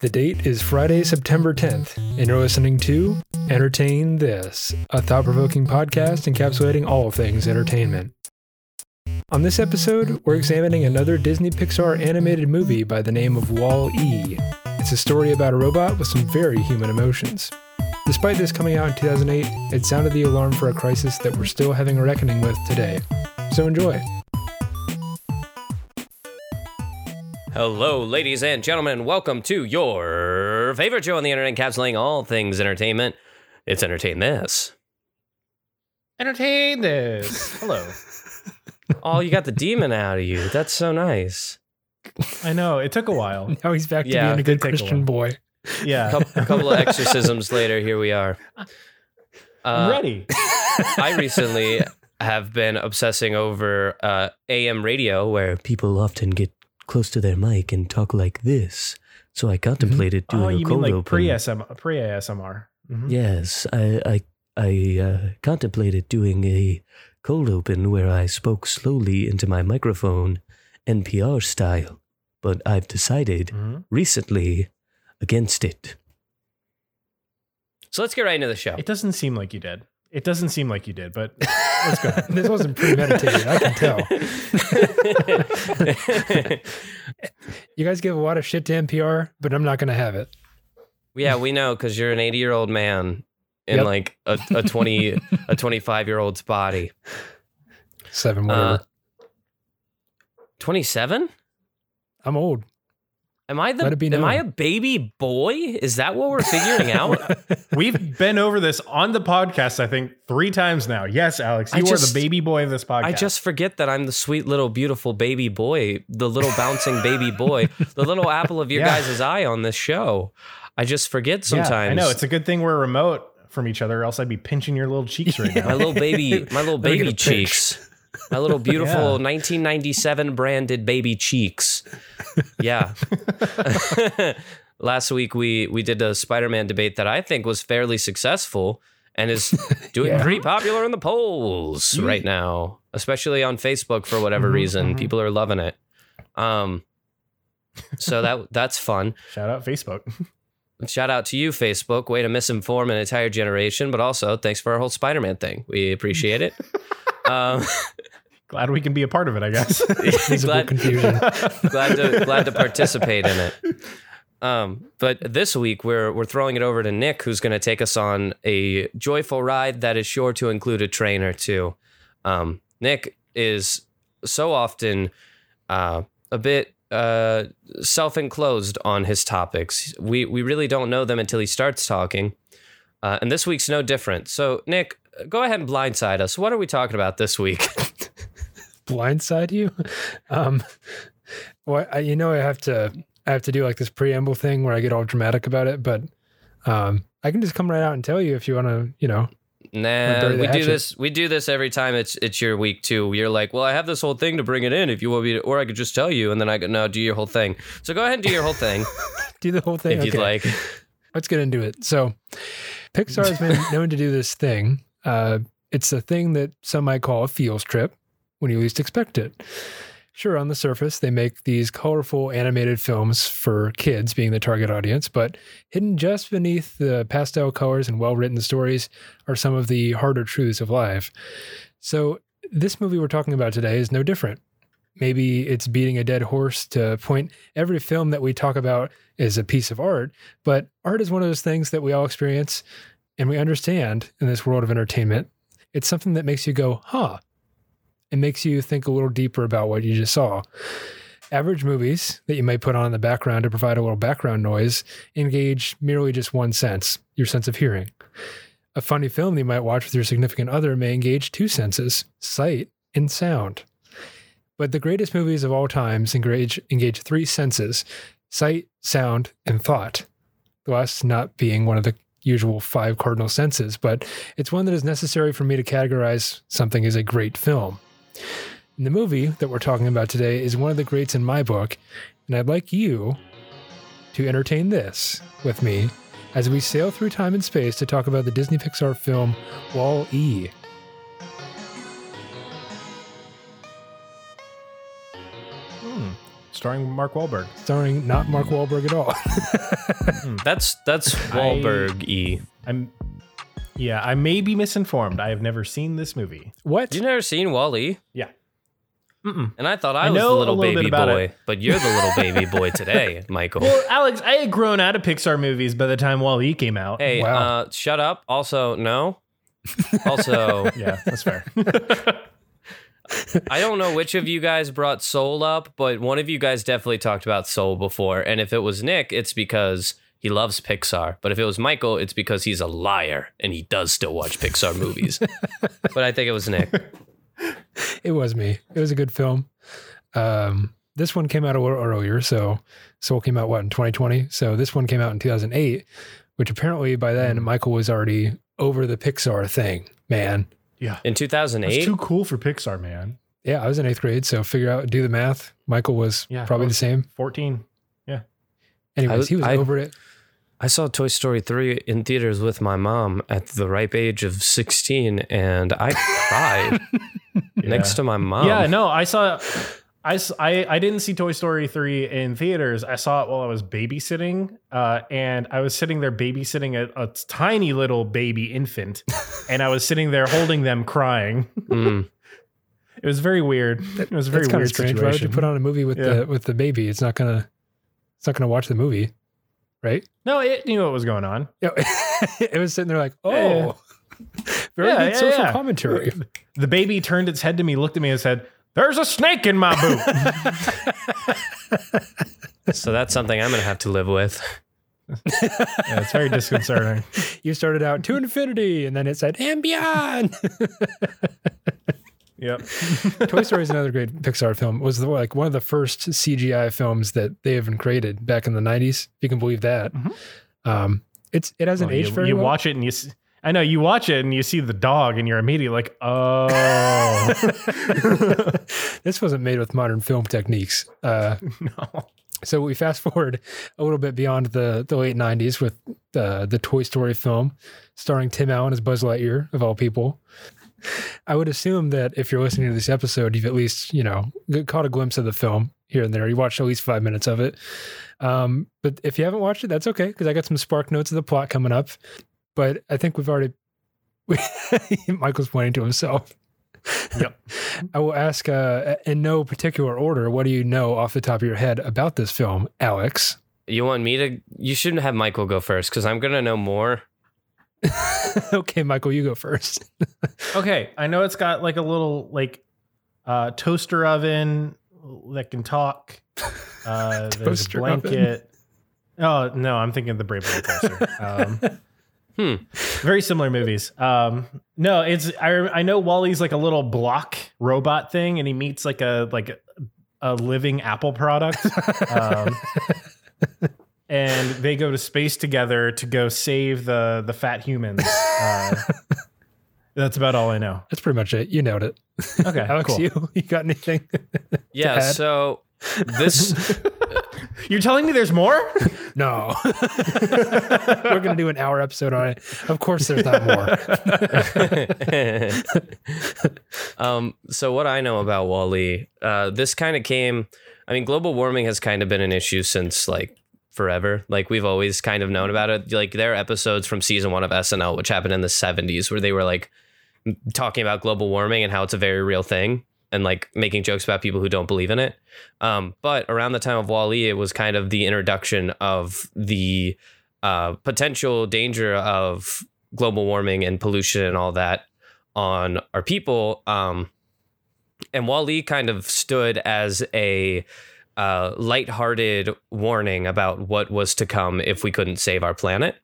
The date is Friday, September 10th, and you're listening to Entertain This, a thought provoking podcast encapsulating all things entertainment. On this episode, we're examining another Disney Pixar animated movie by the name of Wall E. It's a story about a robot with some very human emotions. Despite this coming out in 2008, it sounded the alarm for a crisis that we're still having a reckoning with today. So enjoy. Hello, ladies and gentlemen. Welcome to your favorite show on the internet, encapsulating all things entertainment. It's Entertain This. Entertain this. Hello. Oh, you got the demon out of you. That's so nice. I know it took a while. Now he's back to Yeah, being a good did take a Christian boy. Yeah, A couple, a couple of exorcisms later, here we are. I'm Uh, ready. I recently have been obsessing over uh, AM radio, where people often get close to their mic and talk like this. So I contemplated doing Oh, a you mean cold like open. pre SM pre ASMR? Mhm. Yes, I I I uh, contemplated doing a cold open where I spoke slowly into my microphone, NPR style, but I've decided Mhm. recently against it. So let's get right into the show. It doesn't seem like you did. It doesn't seem like you did, but let's go. this wasn't premeditated, I can tell. You guys give a lot of shit to NPR, but I'm not going to have it. yeah, we know because you're an 80 year old man in Yep. like a, a 20 a 25 year old's body. Seven, whatever. Uh, 27? I'm old. Am I the Let it be am I a baby boy? Is that what we're figuring out? We've been over this on the podcast, I think, three times now. Yes, Alex, I you just- are the baby boy of this podcast. I just forget that I'm the sweet little beautiful baby boy, the little bouncing baby boy, the little apple of your Yeah. guys' eye on this show. I just forget Yeah, sometimes. I know it's a good thing we're remote from each other, or else I'd be pinching your little cheeks right my now. little baby, my little Let me get baby a pinch. cheeks. My little beautiful Yeah. 1997 branded baby cheeks. Yeah. Last week we we did a Spider-Man debate that I think was fairly successful and is doing Yeah. pretty popular in the polls right now, especially on Facebook for whatever Mhm, reason. mhm. People are loving it. Um so that that's fun. Shout out Facebook. Shout out to you, Facebook. Way to misinform an entire generation, but also thanks for our whole Spider-Man thing. We appreciate it. um, Glad we can be a part of it, I guess. Glad, confusion. glad to glad to participate in it. Um, but this week we're we're throwing it over to Nick, who's going to take us on a joyful ride that is sure to include a train or two. Um, Nick is so often uh, a bit uh, self-enclosed on his topics. We we really don't know them until he starts talking. Uh, and this week's no different. So, Nick, go ahead and blindside us. What are we talking about this week? Blindside you? Um, well, I, you know, I have to, I have to do like this preamble thing where I get all dramatic about it, but um, I can just come right out and tell you if you want to, you know, Nah, we do this. We do this every time it's it's your week too. You're like, well, I have this whole thing to bring it in if you want me to, or I could just tell you, and then I go, no, do your whole thing. So go ahead and do your whole thing do the whole thing if you'd like. let's get into it. So, Pixar has been known to do this thing. Uh, it's a thing that some might call a feels trip when you least expect it. Sure, on the surface, they make these colorful animated films for kids being the target audience, but hidden just beneath the pastel colors and well written stories are some of the harder truths of life. So, this movie we're talking about today is no different. Maybe it's beating a dead horse to point every film that we talk about is a piece of art, but art is one of those things that we all experience and we understand in this world of entertainment. It's something that makes you go, huh. It makes you think a little deeper about what you just saw. Average movies that you might put on in the background to provide a little background noise engage merely just one sense, your sense of hearing. A funny film that you might watch with your significant other may engage two senses, sight and sound. But the greatest movies of all times engage, engage three senses sight, sound, and thought. The last not being one of the usual five cardinal senses, but it's one that is necessary for me to categorize something as a great film. And the movie that we're talking about today is one of the greats in my book, and I'd like you to entertain this with me as we sail through time and space to talk about the Disney Pixar film Wall E. Hmm. starring Mark Wahlberg. starring not Mark Wahlberg at all. That's that's Wahlberg e. I'm yeah, I may be misinformed. I have never seen this movie. what? You never seen Wally? Yeah. Mm-mm. And I thought I, I was the a little little baby boy, it. but you're the little baby boy today, Michael. Well, Alex, I had grown out of Pixar movies by the time Wall-E came out. hey, Wow. uh, shut up. Also, no. Also, Yeah, that's fair. I don't know which of you guys brought Soul up, but one of you guys definitely talked about Soul before. And if it was Nick, it's because he loves Pixar. But if it was Michael, it's because he's a liar and he does still watch Pixar movies. but I think it was Nick. It was me. It was a good film. Um, this one came out a little earlier. So Soul came out, what, in 2020? So this one came out in 2008, which apparently by then Michael was already over the Pixar thing, man. yeah. In 2008? It's 2008, too cool for Pixar, man. Yeah, I was in eighth grade. So figure out, do the math. Michael was Yeah, probably I the same. 14. Yeah. Anyways, was- he was I- over it. I saw Toy Story 3 in theaters with my mom at the ripe age of 16, and I cried next to my mom. Yeah, no, I saw. I, I, didn't see Toy Story 3 in theaters. I saw it while I was babysitting. Uh, and I was sitting there babysitting a, a tiny little baby infant. and I was sitting there holding them crying. Mm. It was very weird. It was a very That's kind of strange. Why would you put on a movie with Yeah. the with the baby? It's not gonna it's not gonna watch the movie, right? no, it knew what was going on. Yeah, it was sitting there like, oh, Yeah, very Yeah, good yeah, social yeah. commentary. The baby turned its head to me, looked at me, and said, There's a snake in my boot. So that's something I'm going to have to live with. yeah, it's very disconcerting. you started out to infinity, and then it said and beyond. Yep. Toy Story is another great Pixar film. It was the, like one of the first CGI films that they even created back in the '90s. If you can believe that. Mhm. Um, it's it hasn't Well, aged you, very you well. watch it and you See, I know you watch it and you see the dog and you're immediately like, oh. this wasn't made with modern film techniques. Uh, no. so we fast forward a little bit beyond the, the late 90s with the, the Toy Story film starring Tim Allen as Buzz Lightyear, of all people. I would assume that if you're listening to this episode, you've at least, you know, g- caught a glimpse of the film here and there. You watched at least five minutes of it. Um, but if you haven't watched it, that's okay, because I got some spark notes of the plot coming up. But I think we've already, Michael's pointing to himself. Yep. I will ask uh, in no particular order, what do you know off the top of your head about this film, Alex? You want me to? You shouldn't have Michael go first because I'm going to know more. okay, Michael, you go first. Okay. I know it's got like a little like uh toaster oven that can talk. Uh there's a Toaster oven. blanket. Oh no, I'm thinking of the Brave Little Toaster. Um Hmm. Very similar movies. Um, no, it's I I know Wally's like a little block robot thing, and he meets like a like a, a living Apple product, um, and they go to space together to go save the the fat humans. Uh, that's about all I know. That's pretty much it. You nailed it. Okay, Alex, cool. you you got anything? Yeah. add? So this. You're telling me there's more? no. We're gonna do an hour episode on it. Of course, there's not more. um, so what I know about Wally, uh, this kind of came. I mean, global warming has kind of been an issue since like forever. Like we've always kind of known about it. Like there are episodes from season one of SNL, which happened in the '70s, where they were like talking about global warming and how it's a very real thing, and like making jokes about people who don't believe in it. Um, but around the time of Wally, it was kind of the introduction of the uh, potential danger of global warming and pollution and all that on our people. Um, and Wally kind of stood as a uh, lighthearted warning about what was to come if we couldn't save our planet.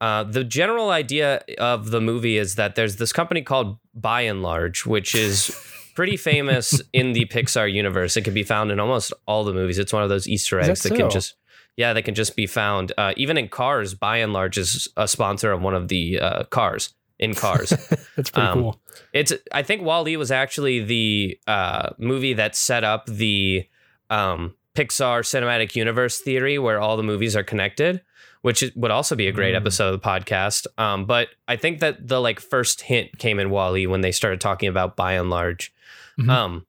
Uh, the general idea of the movie is that there's this company called Buy n Large, which is pretty famous in the Pixar universe. It can be found in almost all the movies. It's one of those Easter Is that eggs that, can just yeah, they can just be found. Uh, even in cars, Buy n Large is a sponsor of one of the uh, cars in cars. That's pretty Um, cool. It's I think Wall-E was actually the uh, movie that set up the um, Pixar cinematic universe theory, where all the movies are connected, which would also be a great Mm. episode of the podcast. Um, but I think that the like first hint came in Wall-E when they started talking about Buy n Large. Mhm. Um,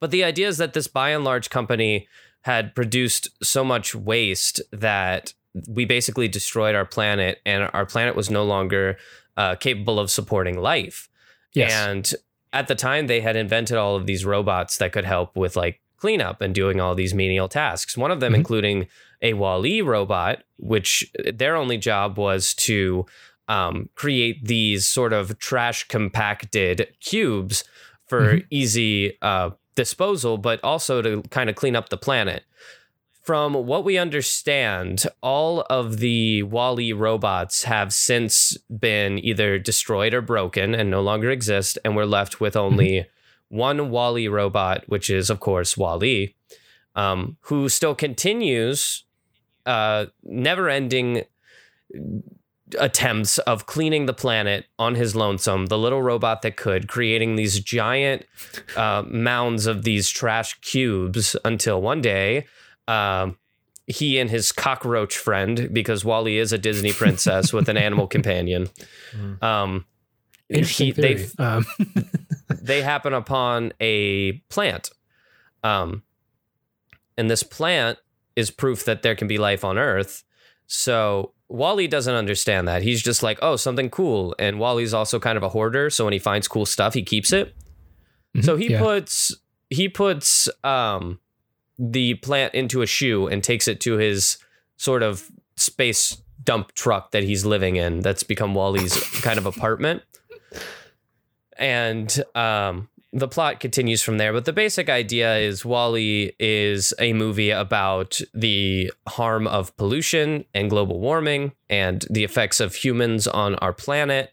But the idea is that this Buy n Large company had produced so much waste that we basically destroyed our planet, and our planet was no longer uh, capable of supporting life. Yes. And at the time, they had invented all of these robots that could help with like cleanup and doing all these menial tasks. One of them, Mhm. including a Wall-E robot, which their only job was to um, create these sort of trash compacted cubes for Mhm. easy uh, disposal, but also to kind of clean up the planet. From what we understand, all of the Wall-E robots have since been either destroyed or broken and no longer exist, and we're left with only one Wall-E robot, which is, of course, Wall-E, um, who still continues uh, never-ending attempts of cleaning the planet on his lonesome, the little robot that could, creating these giant uh, mounds of these trash cubes until one day um, he and his cockroach friend, because Wally is a Disney princess with an animal companion, Mhm. um, Interesting he- they theory. um, they happen upon a plant. Um, and this plant is proof that there can be life on Earth. So Wally doesn't understand that. He's just like, oh, something cool. And Wally's also kind of a hoarder. So when he finds cool stuff, he keeps it. So he yeah. puts he puts um the plant into a shoe and takes it to his sort of space dump truck that he's living in that's become Wally's kind of apartment. And um the plot continues from there, but the basic idea is Wally is a movie about the harm of pollution and global warming and the effects of humans on our planet.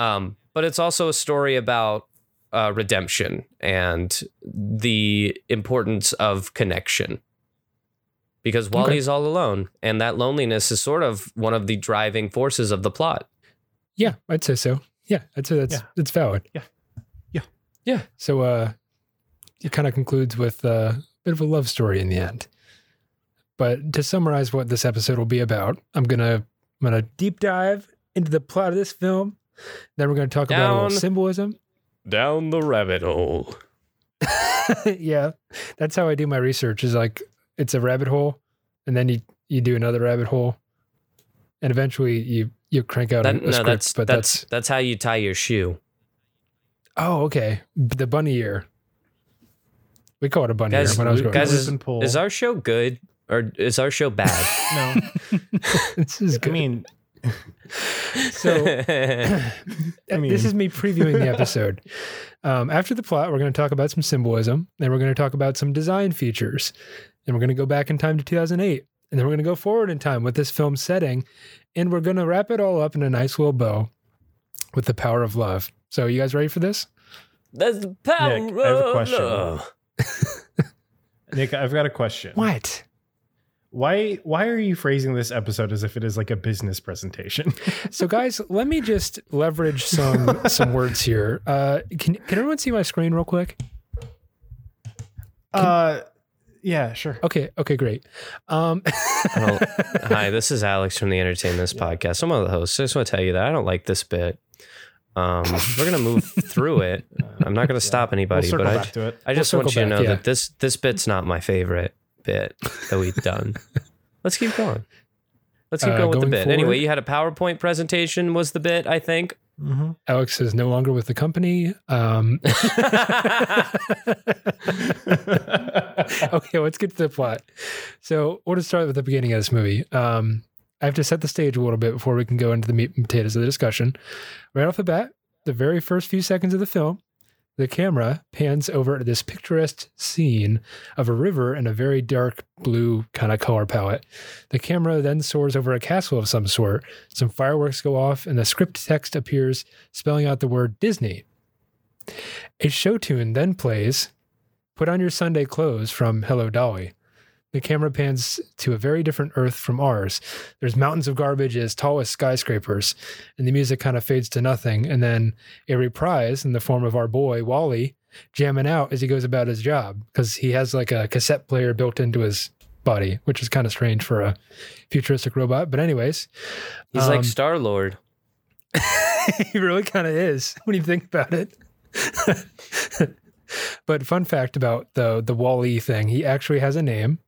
Um, but it's also a story about uh, redemption and the importance of connection. Because Okay. Wally's all alone, and that loneliness is sort of one of the driving forces of the plot. Yeah, I'd say so. Yeah, I'd say that's Yeah. it's valid. Yeah. Yeah. Yeah. So uh it kind of concludes with uh, a bit of a love story in the end. But to summarize what this episode will be about, I'm gonna I'm gonna deep dive into the plot of this film. Then we're gonna talk about a Down. little symbolism. Down the rabbit hole. yeah. That's how I do my research is like it's a rabbit hole and then you you do another rabbit hole and eventually you you crank out That, a, a no, script that's but that's that's that's how you tie your shoe. Oh, okay. The bunny ear. We call it a bunny Guys, ear when I was growing Guys, up. is, is our show good or is our show bad? no. this is I mean, so I mean- this is me previewing the episode. Um, after the plot, we're going to talk about some symbolism, then we're going to talk about some design features, and we're going to go back in time to 2008, and then we're going to go forward in time with this film setting, and we're going to wrap it all up in a nice little bow with the power of love. So, you guys ready for this? That's the power Nick, I have a of question. love. Nick, I've got a question. What? Why why are you phrasing this episode as if it is like a business presentation? So, guys, let me just leverage some some words here. Uh, can can everyone see my screen real quick? uh yeah, sure. Okay, okay, great. Um, Well, Hi, this is Alex from the Entertain This podcast. I'm one of the hosts. I just want to tell you that I don't like this bit. Um, we're gonna move through it. I'm not gonna stop anybody, We'll anybody, circle but I, back to it. I just We'll want you to know yeah. that this this bit's not my favorite bit that we've done. Let's keep going. Let's keep Uh, going with the bit. forward? Anyway, you had a PowerPoint presentation. Was the bit? I think. Mm-hmm. Alex is no longer with the company. Um, okay, let's get to the plot. So, we'll just start with the beginning of this movie. Um, I have to set the stage a little bit before we can go into the meat and potatoes of the discussion. Right off the bat, the very first few seconds of the film, the camera pans over this picturesque scene of a river in a very dark blue kind of color palette. The camera then soars over a castle of some sort. Some fireworks go off, and the script text appears spelling out the word Disney. A show tune then plays Put on Your Sunday Clothes from Hello Dolly. The camera pans to a very different Earth from ours. There's mountains of garbage as tall as skyscrapers, and the music kind of fades to nothing. And then a reprise in the form of our boy, Wally, jamming out as he goes about his job because he has like a cassette player built into his body, which is kind of strange for a futuristic robot. But, anyways, He's Um, like Star Lord. he really kind of is when you think about it. but fun fact about the the Wall-E thing, he actually has a name.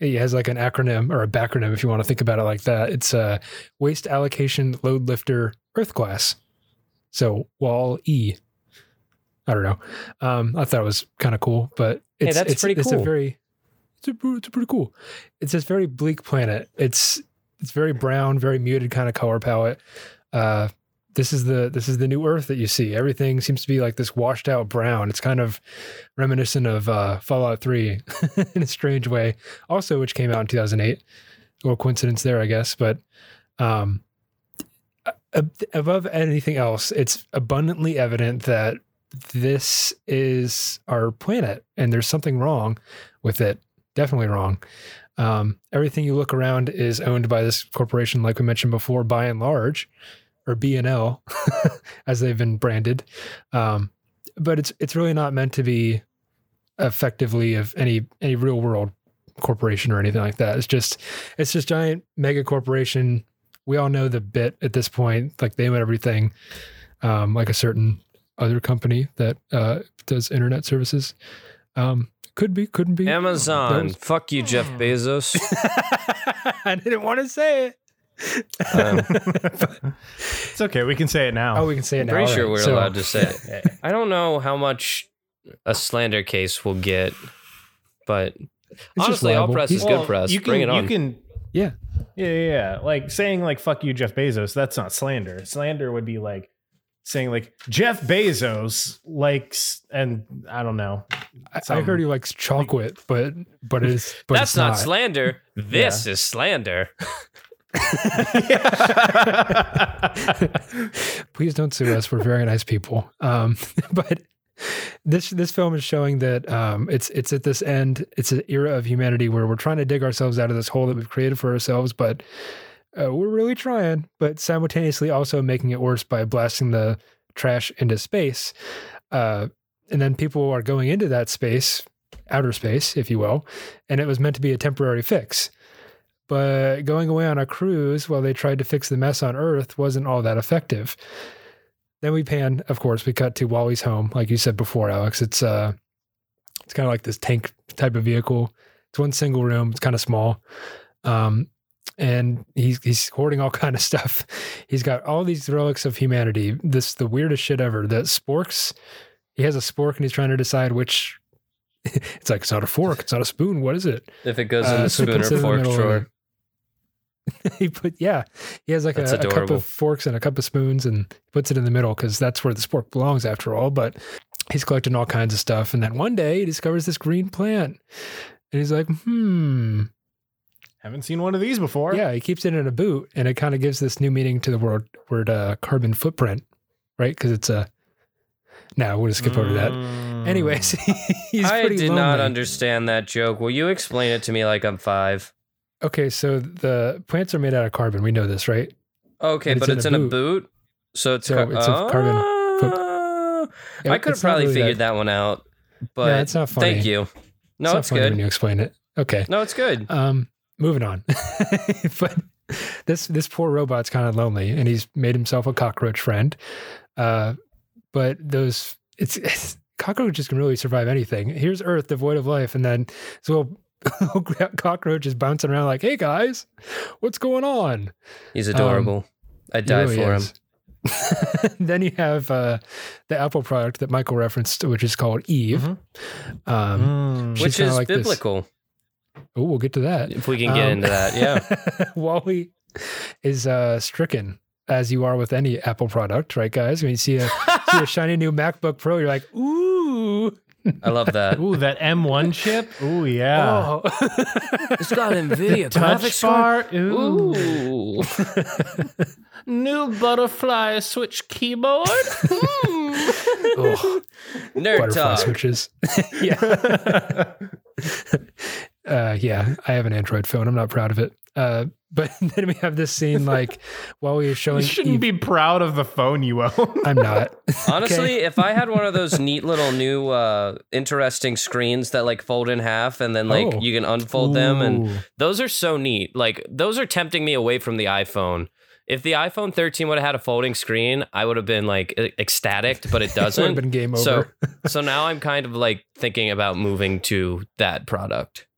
He has like an acronym or a backronym if you want to think about it like that. It's uh, Waste Allocation Load Lifter Earth Class. So Wall-E. I don't know. Um, I thought it was kind of cool, but it's that's it's, pretty it's a cool. very it's a, it's a pretty cool. It's this very bleak planet. It's it's very brown, very muted kind of color palette. Uh, this is the this is the new Earth that you see. Everything seems to be like this washed out brown. It's kind of reminiscent of uh, Fallout Three in a strange way. Also, which came out in 2008. A little coincidence there, I guess. But um, above anything else, it's abundantly evident that this is our planet, and there's something wrong with it. Definitely wrong. Um, everything you look around is owned by this corporation, like we mentioned before, Buy n Large, or BnL, as they've been branded. Um, but it's it's really not meant to be effectively of any any real world corporation or anything like that. It's just it's just giant mega corporation. We all know the bit at this point, like they own everything, um, like a certain other company that uh, does internet services. Um, could be, couldn't be. Amazon. That was- Fuck you, Jeff Bezos. I didn't want to say it. Um, It's okay. We can say it now. oh, we can say it now. pretty sure right. we're So- allowed to say it. I don't know how much a slander case will get, but just honestly, all press is He's- good press. You can, Bring it on. You can, Yeah. yeah, yeah, yeah. Like saying like "fuck you, Jeff Bezos." That's not slander. Slander would be like saying like Jeff Bezos likes, and I don't know. I, I heard he likes chocolate, but but it's but That's it's not, not slander. This is slander. Please don't sue us. We're very nice people. Um, but this this film is showing that um, it's it's at this end. It's an era of humanity where we're trying to dig ourselves out of this hole that we've created for ourselves, but uh, we're really trying. But simultaneously, also making it worse by blasting the trash into space. Uh, and then people are going into that space, outer space, if you will, and it was meant to be a temporary fix but going away on a cruise while they tried to fix the mess on Earth wasn't all that effective. Then we pan, of course, we cut to Wally's home, like you said before, Alex. It's uh it's kind of like this tank type of vehicle. It's one single room, it's kind of small. Um and he's he's hoarding all kind of stuff. He's got all these relics of humanity. This the weirdest shit ever. The sporks. He has a spork and he's trying to decide which it's like it's not a fork, it's not a spoon. What is it? If it goes in Uh, the spoon or fork drawer. he put yeah he has like a, That's a cup of forks and a cup of spoons and puts it in the middle because that's where the spork belongs after all but he's collecting all kinds of stuff and then one day he discovers this green plant and he's like hmm Haven't seen one of these before. yeah he keeps it in a boot and it kind of gives this new meaning to the word word uh, carbon footprint right because it's a now we'll just skip over that Mm. anyways he's I pretty did not understand that joke. Will you explain it to me like I'm five? Okay so the plants are made out of carbon we know this right Okay, And but it's in, a, boot. So it's, So car- it's a carbon foot- Oh. I could have probably really figured that, one out. But Yeah, it's not funny. Thank you. No, not it's, funny when good. you explain it okay No, it's good. Um, moving on. but this this poor robot's kind of lonely, and he's made himself a cockroach friend. Uh, but those it's, it's cockroaches can really survive anything. Here's Earth devoid of life, and then this little cockroach is bouncing around like, "Hey guys, what's going on?" He's adorable. I'd die really for him. then you have uh, the Apple product that Michael referenced, which is called Eve. Mhm. Um, Mm. Which is like this- biblical. Oh, we'll get to that. If we can get Um, into that, yeah. Wally is uh, stricken as you are with any Apple product, right, guys? When you see a see a shiny new MacBook Pro, you're like, ooh, I love that. Ooh, that M1 chip. Ooh, yeah. oh. It's got NVIDIA Touch bar. Ooh. Ooh. New butterfly switch keyboard. oh, Nerd butterfly talk. switches. yeah, uh, yeah. I have an Android phone. I'm not proud of it. Uh, but then we have this scene like while we you showing. You shouldn't Eve- be proud of the phone you own. I'm not. Honestly, if I had one of those neat little new uh interesting screens that like fold in half and then like Oh. you can unfold them and those are so neat. Like those are tempting me away from the iPhone if the iPhone 13 would have had a folding screen, I would have been like e- ecstatic, but it It would have doesn't. been game over. So, so now I'm kind of like thinking about moving to that product.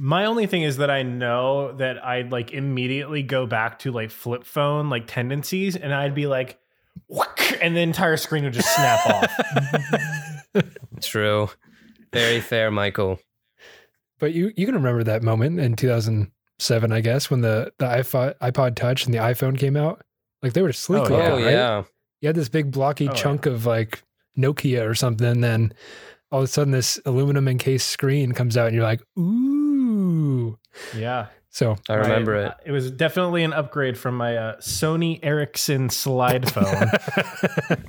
My only thing is that I know that I'd like immediately go back to like flip phone like tendencies, and I'd be like, "Whack," and the entire screen would just snap off. True. Very fair, Michael. But you you can remember that moment in 2007, I guess, when the the iPod, iPod Touch and the iPhone came out. Like they were sleek. Oh, looking, Yeah, oh, right? yeah. You had this big blocky Oh, chunk of like Nokia or something. and Then all of a sudden, this aluminum encased screen comes out, and you're like, ooh. Yeah, So I remember it. It was definitely an upgrade from my uh, Sony Ericsson slide phone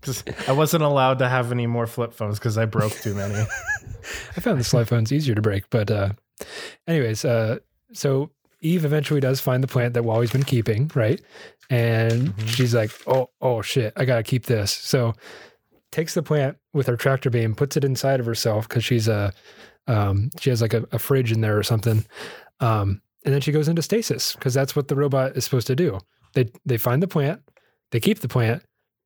because I wasn't allowed to have any more flip phones because I broke too many. I found the slide phones easier to break. But uh, anyways, uh, so Eve eventually does find the plant that Wally's been keeping, right? And Mhm. she's like, oh, oh shit, I gotta keep this. So takes the plant with her tractor beam, puts it inside of herself because she's a um, she has like a, a fridge in there or something. Um, and then she goes into stasis because that's what the robot is supposed to do. They they find the plant, they keep the plant,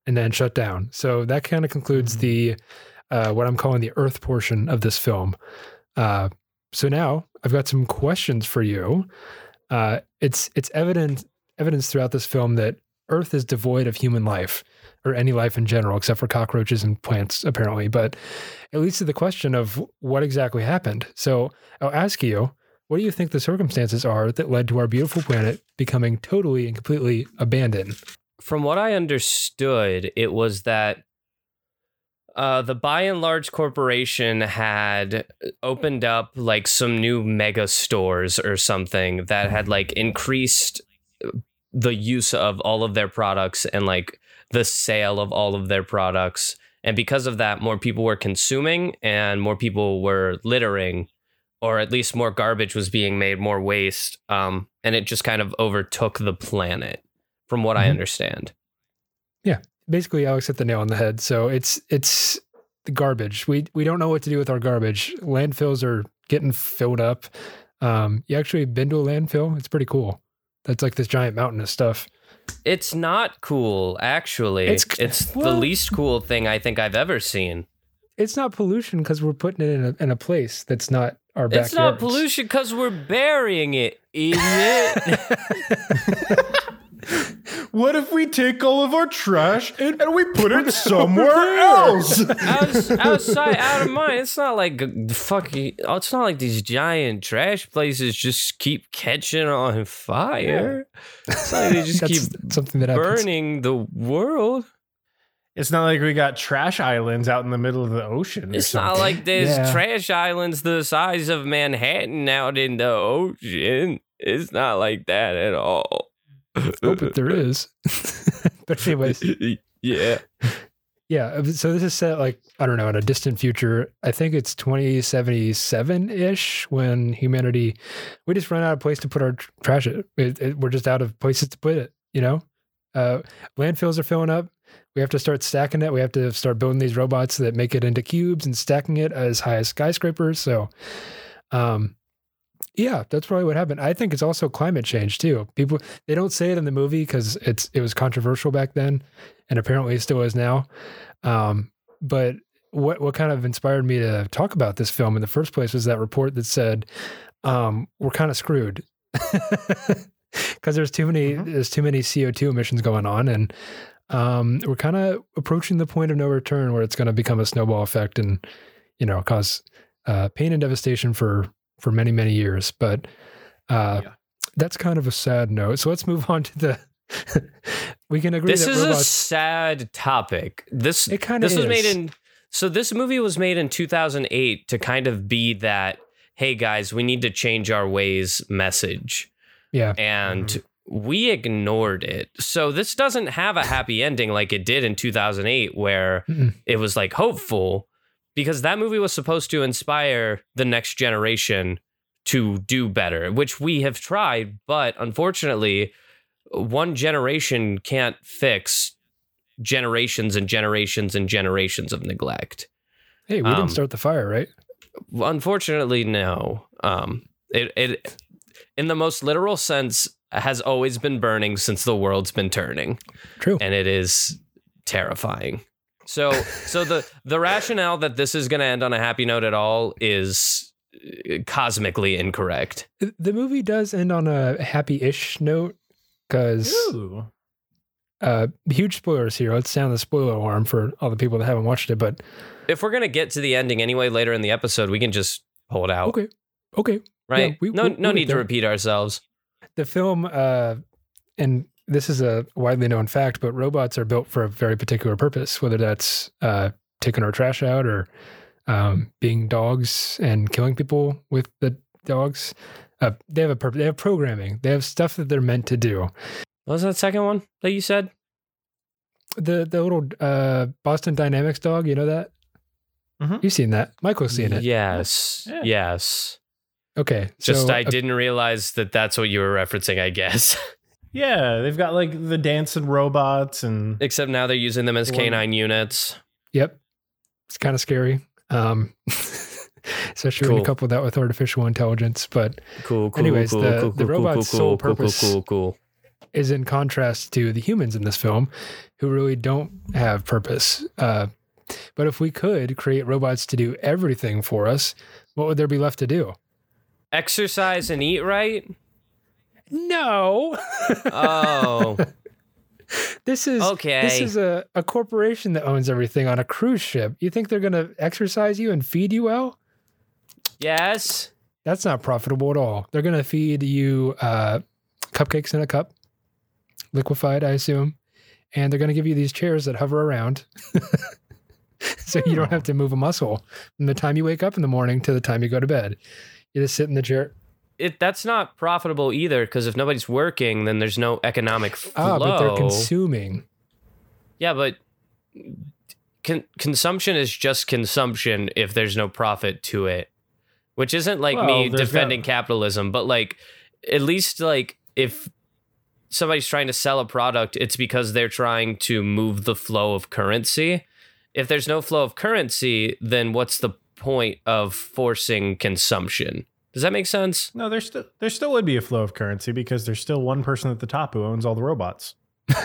and then shut down. So that kind of concludes Mhm. the uh, what I'm calling the Earth portion of this film. Uh, so now I've got some questions for you. Uh, it's it's evident evidence throughout this film that Earth is devoid of human life or any life in general, except for cockroaches and plants, apparently. But it leads to the question of what exactly happened. So I'll ask you, what do you think the circumstances are that led to our beautiful planet becoming totally and completely abandoned? From what I understood, it was that uh, the Buy n Large corporation had opened up like some new mega stores or something that had like increased the use of all of their products and like the sale of all of their products. And because of that, more people were consuming and more people were littering, or at least more garbage was being made, more waste. Um, and it just kind of overtook the planet, from what I Mhm. understand. Yeah. Basically Alex hit the nail on the head. So it's it's the garbage. We we don't know what to do with our garbage. Landfills are getting filled up. Um, you actually been to a landfill? It's pretty cool. That's like this giant mountain of stuff. It's not cool, actually. It's- It's, the least cool thing I think I've ever seen. It's not pollution because we're putting it in a in a place that's not our backyard. It's not pollution because we're burying it, idiot. what if we take all of our trash and we put it somewhere else? Outs- outside, out of mind. It's not like g- fucking. Oh, it's not like these giant trash places just keep catching on fire. It's not like they just That's keep something that happens. burning the world. It's not like we got trash islands out in the middle of the ocean. or It's not something. like there's Yeah. trash islands the size of Manhattan out in the ocean. It's not like that at all. Oh, but there is. but anyways, yeah. yeah. uh, So this is set like I don't know in a distant future. I think it's 2077 ish when humanity we just run out of place to put our trash. It, it, it- we're just out of places to put it. You know, uh, landfills are filling up. We have to start stacking it. We have to start building these robots that make it into cubes and stacking it as high as skyscrapers. So, um, yeah, that's probably what happened. I think it's also climate change too. People they don't say it in the movie because it's it was controversial back then, and apparently it still is now. Um, but what what kind of inspired me to talk about this film in the first place was that report that said um, we're kind of screwed because there's too many Mhm. there's too many CO two emissions going on, and um, we're kind of approaching the point of no return where it's going to become a snowball effect and you know cause uh, pain and devastation for for many many years. But uh, Yeah. that's kind of a sad note. So let's move on to the. we can agree This that is a sad topic. This It kind of this is. was made in so this movie was made in 2008 to kind of be that hey guys, we need to change our ways message. yeah. and Mm-hmm. we ignored it. So this doesn't have a happy ending like it did in 2008 where Mm-mm. it was like hopeful because that movie was supposed to inspire the next generation to do better, which we have tried, but unfortunately one generation can't fix generations and generations and generations of neglect. Hey, we um, didn't start the fire, right? Unfortunately, no. Um, it it in the most literal sense, has always been burning since the world's been turning, True. and it is terrifying. So, so the the rationale that this is going to end on a happy note at all is uh, cosmically incorrect. The movie does end on a happy-ish note because Ooh. uh, huge spoilers here. Let's sound the spoiler alarm for all the people that haven't watched it. But If we're going to get to the ending anyway later in the episode, we can just hold out, okay, okay. right? yeah, we- no, we- no we'll need to repeat ourselves. The film, uh, and this is a widely known fact, but robots are built for a very particular purpose, whether that's uh, taking our trash out or um, being dogs and killing people with the dogs. Uh, they have a purpose. They have programming. They have stuff that they're meant to do. What was that second one that you said? The the little uh, Boston Dynamics dog, you know that? Mhm. You've seen that. Michael's seen it. Yes, Yeah. yes. Okay. Just so, I uh, didn't realize that that's what you were referencing. I guess. Yeah, they've got like the dancing robots and Except now they're using them as canine units. Yep. It's kind of scary. Um, especially when you couple that with artificial intelligence. But Cool, cool, Anyways, cool, the- cool, the robot's cool, sole cool, cool, purpose- cool, cool. is in contrast to the humans in this film who really don't have purpose. Uh, but if we could create robots to do everything for us, what would there be left to do? Exercise and eat right. No. Oh, this is Okay. This is a, a corporation that owns everything on a cruise ship. You think they're going to exercise you and feed you well? yes. That's not profitable at all. They're going to feed you uh, cupcakes in a cup, liquefied, I assume. And they're going to give you these chairs that hover around. so you don't have to move a muscle from the time you wake up in the morning to the time you go to bed. You just sit in the chair. It that's not profitable either because if nobody's working, then there's no economic flow. Ah, but they're consuming. yeah, but con- consumption is just consumption if there's no profit to it, which isn't like Well, me defending capitalism, but like at least like if somebody's trying to sell a product, it's because they're trying to move the flow of currency. If there's no flow of currency, then what's the point of forcing consumption? Does that make sense? no, there still there still would be a flow of currency because there's still one person at the top who owns all the robots.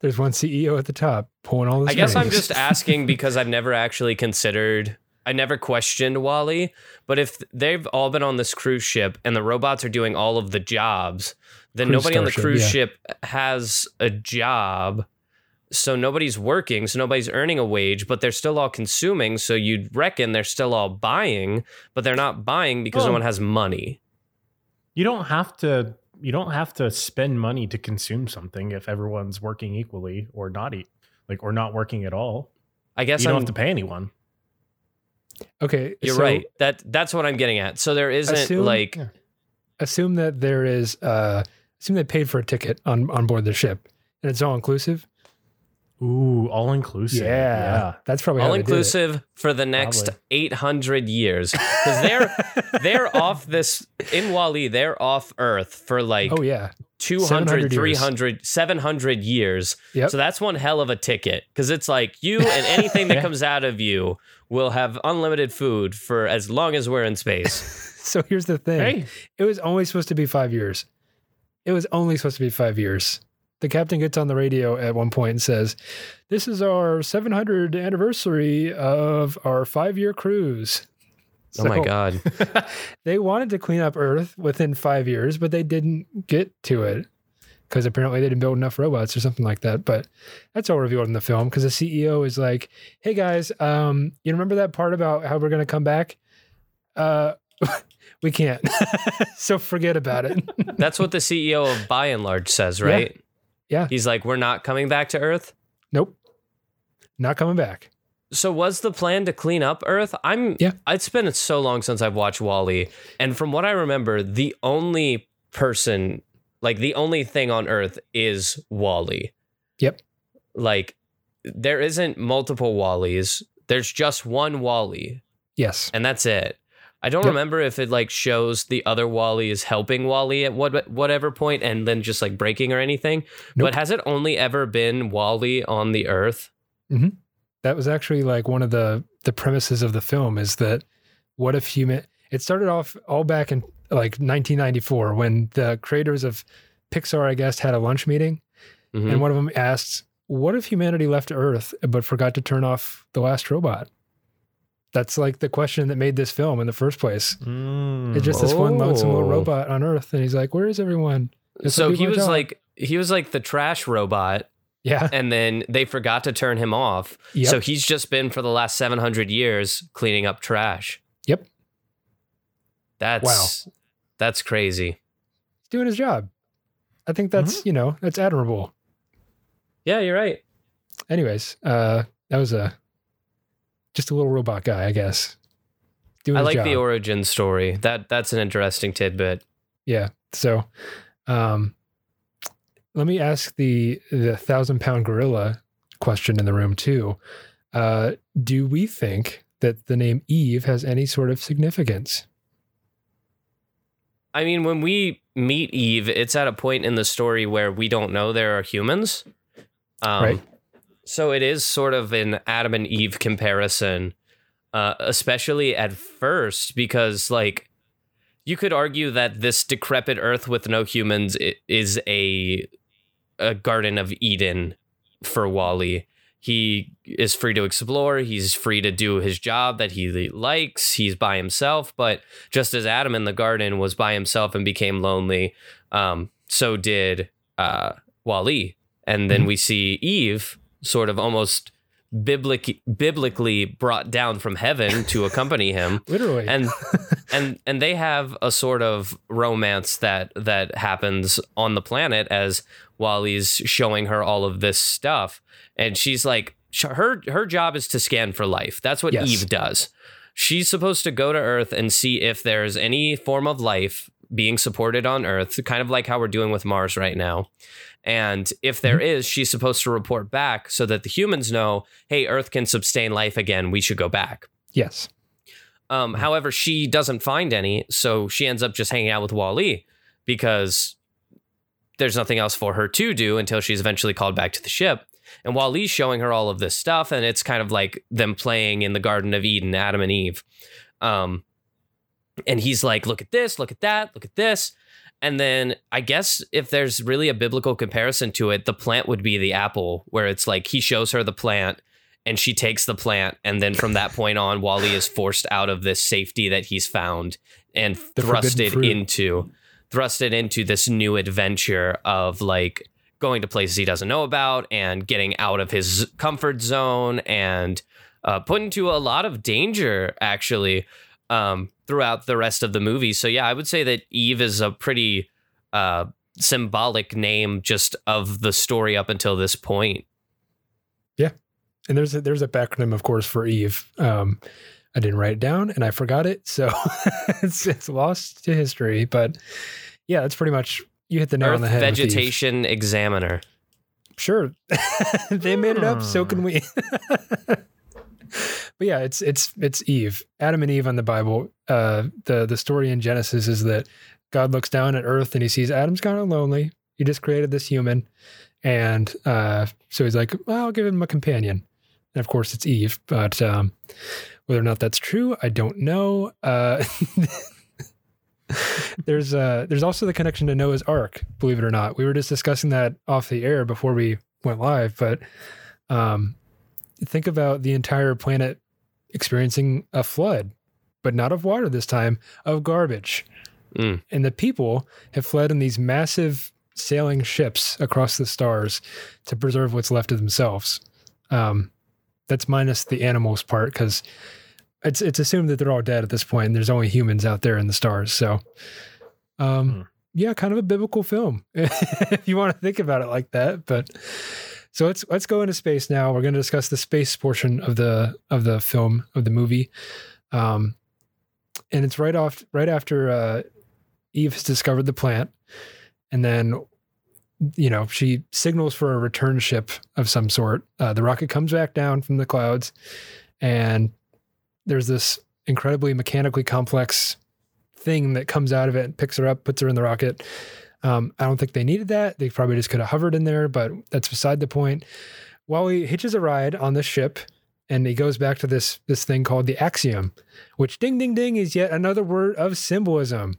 There's one CEO at the top pulling all the I guess I'm just asking because I've never actually considered, I never questioned Wally. But if they've all been on this cruise ship and the robots are doing all of the jobs, then Cruise nobody on the cruise yeah. ship has a job. So nobody's working, so nobody's earning a wage, but they're still all consuming. So you'd reckon they're still all buying, but they're not buying because no one has money. You don't have to you don't have to spend money to consume something if everyone's working equally or not eat like or not working at all. I guess you don't I'm, have to pay anyone. okay. you're so right. That that's what I'm getting at. So there isn't Assume- like Yeah. Assume that there is. Uh, assume they paid for a ticket on on board the ship, and it's all inclusive. Ooh, all inclusive. Yeah, that's probably all they did it. inclusive for the next Probably. 800 years because they're they're off this in wally they're off earth for like Oh yeah. 200 700 years. 300 700 years Yep. so that's one hell of a ticket because it's like you and anything that Yeah. comes out of you will have unlimited food for as long as we're in space So here's the thing. Hey, It was only supposed to be five years. It was only supposed to be five years. The captain gets on the radio at one point and says, This is our 700th anniversary of our five year cruise. oh my god They wanted to clean up Earth within five years, but they didn't get to it because apparently they didn't build enough robots or something like that. But that's all revealed in the film because the CEO is like, Hey guys, um, you remember that part about how we're going to come back? Uh, we can't. so forget about it. that's what the ceo of Buy n Large says right Yeah. He's like we're not coming back to earth Nope. Not coming back. So was the plan to clean up Earth? I'm Yeah. It's been so long since I've watched Wally, and from what I remember, the only person, like the only thing on Earth, is Wally. Yep. Like there isn't multiple Wallies. There's just one Wally, Yes. and that's it. I don't Yep. remember if it like shows the other Wally is helping Wally at what whatever point, and then just like breaking or anything. Nope. But has it only ever been Wally on the Earth? That was actually like one of the the premises of the film is that what if human it started off all back in like 1994 when the creators of Pixar, I guess, had a lunch meeting, Mhm. and one of them asked, "What if humanity left Earth but forgot to turn off the last robot?" That's like the question that made this film in the first place. Mm. It's just this one lonesome little Oh. robot on Earth, and he's like, "Where is everyone?" Guess so he was job. like he was like the trash robot "Yeah, and then they forgot to turn him off. Yep. So he's just been for the last 700 years cleaning up trash. Yep. That's wow. that's crazy. he's doing his job." I think that's Mm-hmm. you know that's admirable. Yeah, you're right. Anyways, uh, that was a just a little robot guy, I guess. Doing I like job. the origin story. That that's an interesting tidbit. Yeah. So, um, let me ask the the thousand pound gorilla question in the room too. Uh, do we think that the name Eve has any sort of significance? I mean, when we meet Eve, it's at a point in the story where we don't know there are humans. Um, Right. So it is sort of an Adam and Eve comparison, uh, especially at first, because like you could argue that this decrepit Earth with no humans is a a Garden of Eden for WALL-E. He is free to explore. He's free to do his job that he likes. He's by himself, but just as Adam in the garden was by himself and became lonely, um, so did uh, WALL-E. And then Mhm. we see Eve sort of almost biblic- biblically brought down from heaven to accompany him. Literally. and and and they have a sort of romance that that happens on the planet as WALL-E's showing her all of this stuff. And she's like her her job is to scan for life. That's what Yes. Eve does. She's supposed to go to earth and see if there's any form of life being supported on earth kind of like how we're doing with Mars right now and if there is, she's supposed to report back so that the humans know, hey, Earth can sustain life again. We should go back. yes. Um, however, she doesn't find any, so she ends up just hanging out with WALL-E because there's nothing else for her to do until she's eventually called back to the ship. And WALL-E's showing her all of this stuff, and it's kind of like them playing in the Garden of Eden, Adam and Eve. Um, and he's like, "Look at this, look at that, look at this." And then I guess if there's really a biblical comparison to it, the plant would be the apple, where it's like he shows her the plant and she takes the plant and then from that point on WALL-E is forced out of this safety that he's found and The thrusted into thrusted into this new adventure of like going to places he doesn't know about and getting out of his comfort zone and uh, put into a lot of danger actually um, throughout the rest of the movie so yeah i would say that eve is a pretty uh, symbolic name just of the story up until this point. Yeah, point And there's a, there's a backronym, of course, for Eve. Um, I didn't write it down and I forgot it, so it's it's lost to history. But yeah, that's pretty much you hit the nail Earth on the head. with Eve. Vegetation Examiner. Sure, they made it up. So Hmm. can we. but yeah, it's it's it's Eve, Adam and Eve on the Bible. Uh, the the story in Genesis is that God looks down at Earth and he sees Adam's kind of lonely. He just created this human, and uh, so he's like, well, "I'll give him a companion." And of course, it's Eve. But um, whether or not that's true, I don't know. Uh, there's uh, there's also the connection to Noah's Ark. Believe it or not, we were just discussing that off the air before we went live. But um, think about the entire planet experiencing a flood, but not of water this time, of garbage. Mm. And the people have fled in these massive sailing ships across the stars to preserve what's left of themselves. Um, that's minus the animals part because it's it's assumed that they're all dead at this point, and there's only humans out there in the stars. So, um, Hmm. yeah, kind of a biblical film if you want to think about it like that. But so let's let's go into space now. We're going to discuss the space portion of the of the film of the movie, um, and it's right off right after uh, Eve has discovered the plant, and then you know she signals for a return ship of some sort. Uh, the rocket comes back down from the clouds, and there's this incredibly mechanically complex thing that comes out of it and picks her up, puts her in the rocket. Um, I don't think they needed that. They probably just could have hovered in there, but that's beside the point. WALL-E hitches a ride on this ship and he goes back to this this thing called the axiom, which ding ding ding is yet another word of symbolism.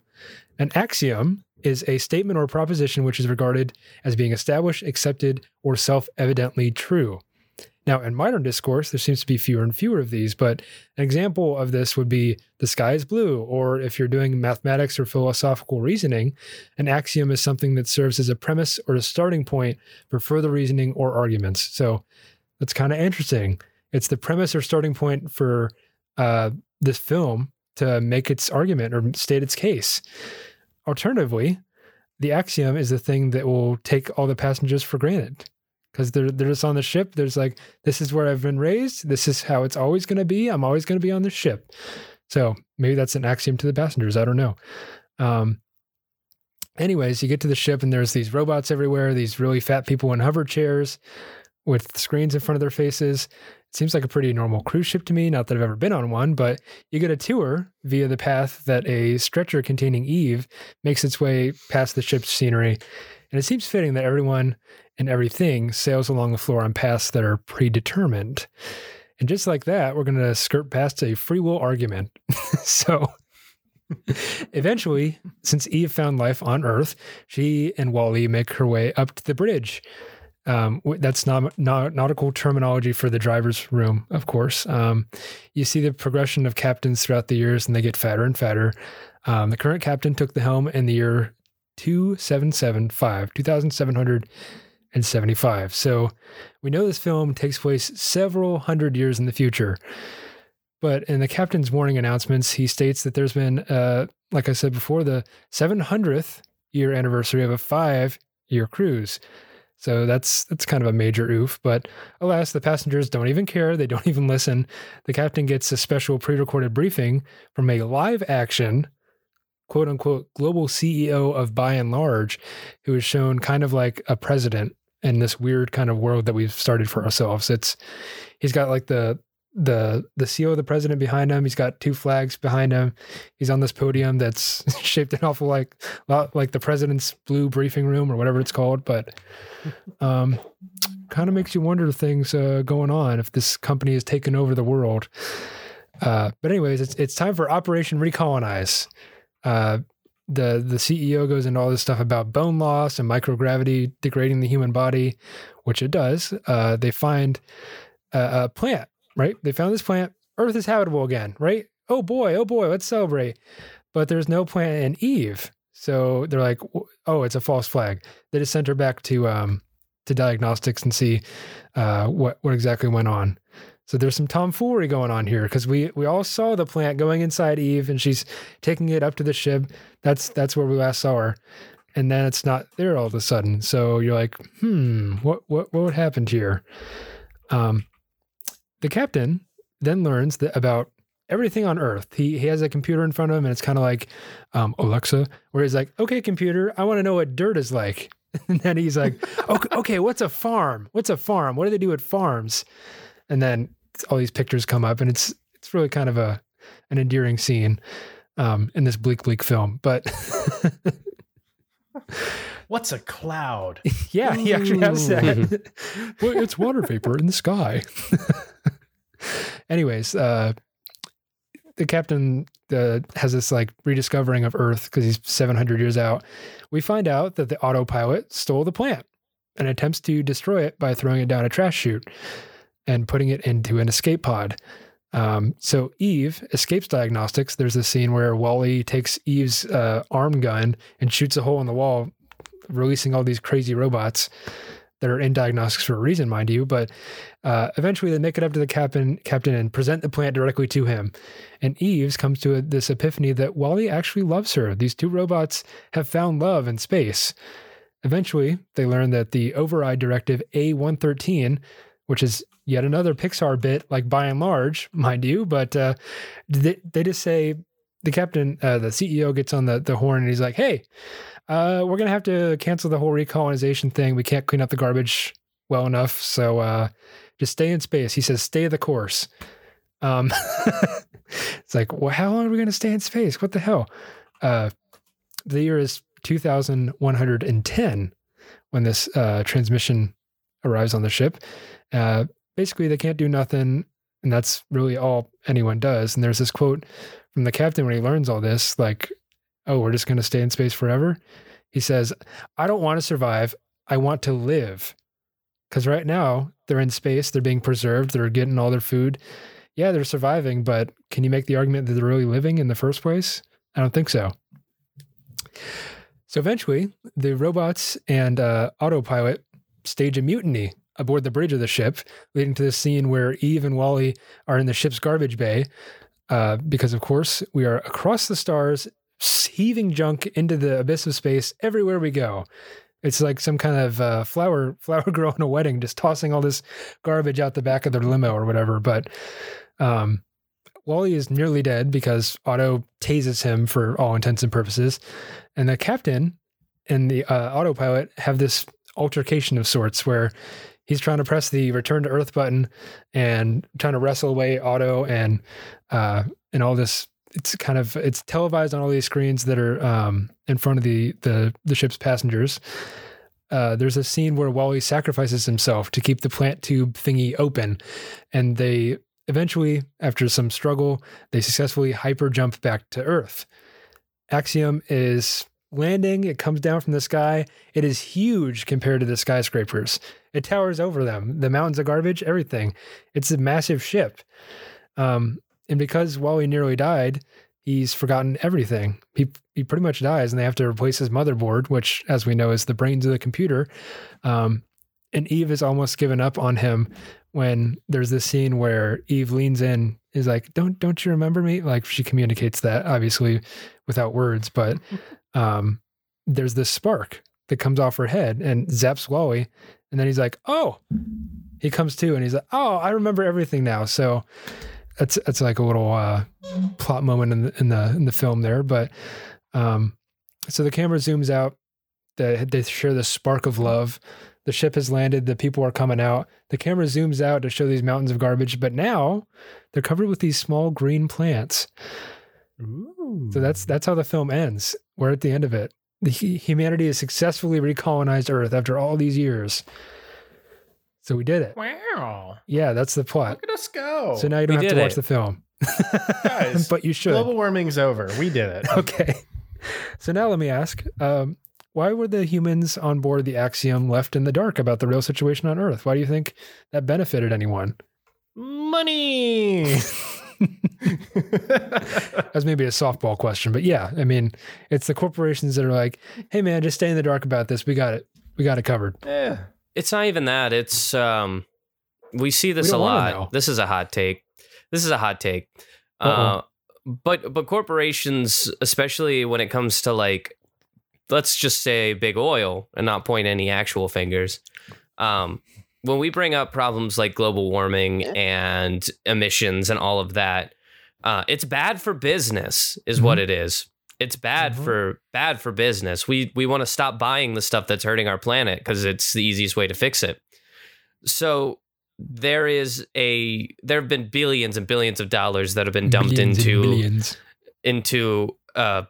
An axiom is a statement or proposition which is regarded as being established, accepted, or self evidently true. Now, in modern discourse, there seems to be fewer and fewer of these, but an example of this would be the sky is blue, or if you're doing mathematics or philosophical reasoning, an axiom is something that serves as a premise or a starting point for further reasoning or arguments. So that's kind of interesting. It's the premise or starting point for uh, this film to make its argument or state its case. Alternatively, the axiom is the thing that will take all the passengers for granted because they're they're just on the ship. There's like this is where I've been raised. This is how it's always going to be. I'm always going to be on the ship. So maybe that's an axiom to the passengers. I don't know. Um, anyways, you get to the ship and there's these robots everywhere. These really fat people in hover chairs with screens in front of their faces. It seems like a pretty normal cruise ship to me. Not that I've ever been on one, but you get a tour via the path that a stretcher containing Eve makes its way past the ship's scenery. And it seems fitting that everyone and everything sails along the floor on paths that are predetermined. And just like that, we're going to skirt past a free will argument. so eventually, since Eve found life on Earth, she and WALL-E make her way up to the bridge. Um, that's not, not, nautical terminology for the driver's room, of course. Um, you see the progression of captains throughout the years, and they get fatter and fatter. Um, the current captain took the helm in the year 2775, 2700 and 75. So we know this film takes place several hundred years in the future. But in the captain's morning announcements, he states that there's been, uh, like I said before, the 700th year anniversary of a five year cruise. So that's that's kind of a major oof. But alas, the passengers don't even care. They don't even listen. The captain gets a special pre-recorded briefing from a live action quote unquote global CEO of Buy n Large, who is shown kind of like a president in this weird kind of world that we've started for ourselves. It's he's got like the the the seal of the president behind him. He's got two flags behind him. He's on this podium that's shaped an awful like like the president's blue briefing room or whatever it's called. But um, kind of makes you wonder things uh, going on if this company has taken over the world. Uh, but anyways, it's it's time for Operation Recolonize. Uh, the the CEO goes into all this stuff about bone loss and microgravity degrading the human body, which it does. Uh, they find a, a, plant, right? They found this plant. Earth is habitable again, right? Oh boy, oh boy, let's celebrate. But there's no plant in Eve, so they're like, oh, it's a false flag. They just sent her back to um, to diagnostics and see uh, what what exactly went on. So there's some tomfoolery going on here because we we all saw the plant going inside Eve and she's taking it up to the ship. That's that's where we last saw her. And then it's not there all of a sudden. So you're like, hmm, what what what happened here? Um, the captain then learns that about everything on Earth. He he has a computer in front of him, and it's kind of like um, Alexa, where he's like, "Okay, computer, I want to know what dirt is like." And then he's like, "Okay, okay, what's a farm? What's a farm? What do they do at farms?" And then all these pictures come up, and it's it's really kind of a an endearing scene um, in this bleak, bleak film. But what's a cloud? yeah, he actually has that. well, it's water vapor in the sky. Anyways, uh, the captain uh, has this like rediscovering of Earth because he's 700 years out. We find out that the autopilot stole the plant and attempts to destroy it by throwing it down a trash chute and putting it into an escape pod. Um, so Eve escapes diagnostics. There's a scene where WALL-E takes Eve's uh, arm gun and shoots a hole in the wall, releasing all these crazy robots that are in diagnostics for a reason, mind you. But uh, eventually, they make it up to the captain, captain, and present the plant directly to him. And Eve's comes to a, this epiphany that WALL-E actually loves her. These two robots have found love in space. Eventually, they learn that the override directive A113, which is yet another Pixar bit, like Buy n Large, mind you. But uh, they, they just say the captain, uh, the CEO gets on the, the horn and he's like, hey, uh, we're going to have to cancel the whole recolonization thing. We can't clean up the garbage well enough. So uh, just stay in space. He says, stay the course. Um, it's like, well, how long are we going to stay in space? What the hell? Uh, the year is 2110 when this uh, transmission arrives on the ship. Uh, basically they can't do nothing and that's really all anyone does and there's this quote from the captain when he learns all this like oh we're just going to stay in space forever He says, I don't want to survive. I want to live. Because right now, they're in space, they're being preserved, they're getting all their food. Yeah, they're surviving, but can you make the argument that they're really living in the first place? I don't think so. So eventually, the robots and uh, autopilot stage a mutiny aboard the bridge of the ship, leading to the scene where Eve and WALL-E are in the ship's garbage bay. Uh, because, of course, we are across the stars, heaving junk into the abyss of space everywhere we go. It's like some kind of uh, flower flower girl in a wedding, just tossing all this garbage out the back of their limo or whatever. But um, WALL-E is nearly dead because Otto tases him for all intents and purposes, and the captain and the uh, autopilot have this altercation of sorts where he's trying to press the return to Earth button and trying to wrestle away Otto and uh, and all this. It's kind of it's televised on all these screens that are um, in front of the the the ship's passengers. Uh, there's a scene where WALL-E sacrifices himself to keep the plant tube thingy open, and they eventually, after some struggle, they successfully hyper jump back to Earth. Axiom is landing. It comes down from the sky. It is huge compared to the skyscrapers. It towers over them, the mountains of garbage, everything. It's a massive ship. Um, and because WALL-E nearly died, he's forgotten everything. He, he pretty much dies, and they have to replace his motherboard, which, as we know, is the brains of the computer. Um, and Eve is almost given up on him when there's this scene where Eve leans in, is like, "Don't don't you remember me?" Like she communicates that obviously without words, but um, there's this spark that comes off her head and zaps WALL-E, and then he's like, "Oh," he comes to and he's like, "Oh, I remember everything now." So that's that's like a little uh, plot moment in the in the in the film there, but um, so the camera zooms out. They, they share this spark of love. The ship has landed. The people are coming out. The camera zooms out to show these mountains of garbage, but now they're covered with these small green plants. Ooh. So that's that's how the film ends. We're at the end of it. The, humanity has successfully recolonized Earth after all these years. So we did it. wow. Yeah, that's the plot. Look at us go. So now you don't We have to watch it. the film. Guys, but you should. Global warming's over. We did it. Okay. So now let me ask um, why were the humans on board the Axiom left in the dark about the real situation on Earth? Why do you think that benefited anyone? Money. That's maybe a softball question, but yeah, I mean, it's the corporations that are like, hey man, just stay in the dark about this. We got it. We got it covered. yeah. It's not even that. It's um we see this a lot. This is a hot take. This is a hot take. Uh-oh. Uh but but corporations, especially when it comes to like let's just say big oil and not point any actual fingers. Um when we bring up problems like global warming and emissions and all of that, uh, it's bad for business, is what it is. It's bad Mhm. for bad for business. We we want to stop buying the stuff that's hurting our planet because it's the easiest way to fix it. So there is a there have been billions and billions of dollars that have been dumped Millions and into millions. into uh